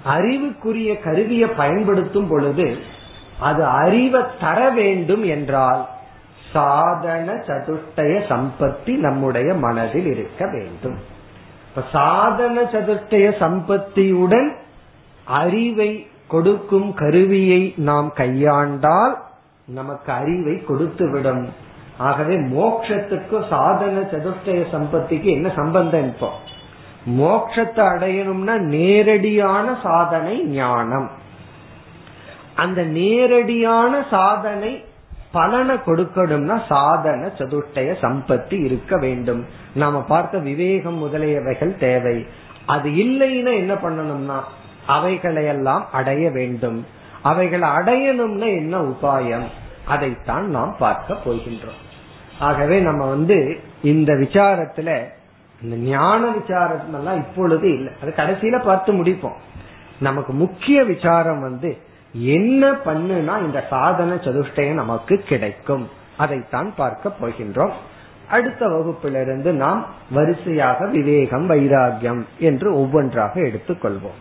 அறிவுக்குரிய கருவியை பயன்படுத்தும் பொழுது அது அறிவை தர வேண்டும் என்றால் சாதன சதுஷ்டய சம்பத்தி நம்முடைய மனதில் இருக்க வேண்டும். இப்ப சாதன சதுஷ்டய சம்பத்தியுடன் அறிவை கொடுக்கும் கருவியை நாம் கையாண்டால் நமக்கு அறிவை கொடுத்துவிடும். ஆகவே மோக்ஷத்துக்கும் சாதன சதுஷ்டய சம்பத்திக்கு என்ன சம்பந்தம் இப்போ? மோக்ஷத்தை அடையணும்னா நேரடியான சாதனை ஞானம். அந்த நேரடியான சாதனை பலனை கொடுக்கணும்னா சாதன சதுஷ்டய சம்பத்தி இருக்க வேண்டும். நாம பார்த்த விவேகம் முதலியவைகள் தேவை. அது இல்லைன்னா என்ன பண்ணணும்னா அவைகளையெல்லாம் அடைய வேண்டும். அவைகளை அடையணும்னா என்ன உபாயம்? அதைத்தான் நாம் பார்க்க போகின்றோம். ஆகவே நம்ம வந்து இந்த விசாரத்துல இந்த ஞான விசாரம் எல்லாம் இப்பொழுது இல்லை. அது கடைசியில பார்த்து முடிப்போம். நமக்கு முக்கிய விசாரம் வந்து என்ன பண்ணுனா இந்த சாதன சதுஷ்டயம் நமக்கு கிடைக்கும். அதைத்தான் பார்க்க போகின்றோம். அடுத்த வகுப்பிலிருந்து நாம் வரிசையாக விவேகம் வைராகியம் என்று ஒவ்வொன்றாக எடுத்துக்கொள்வோம்.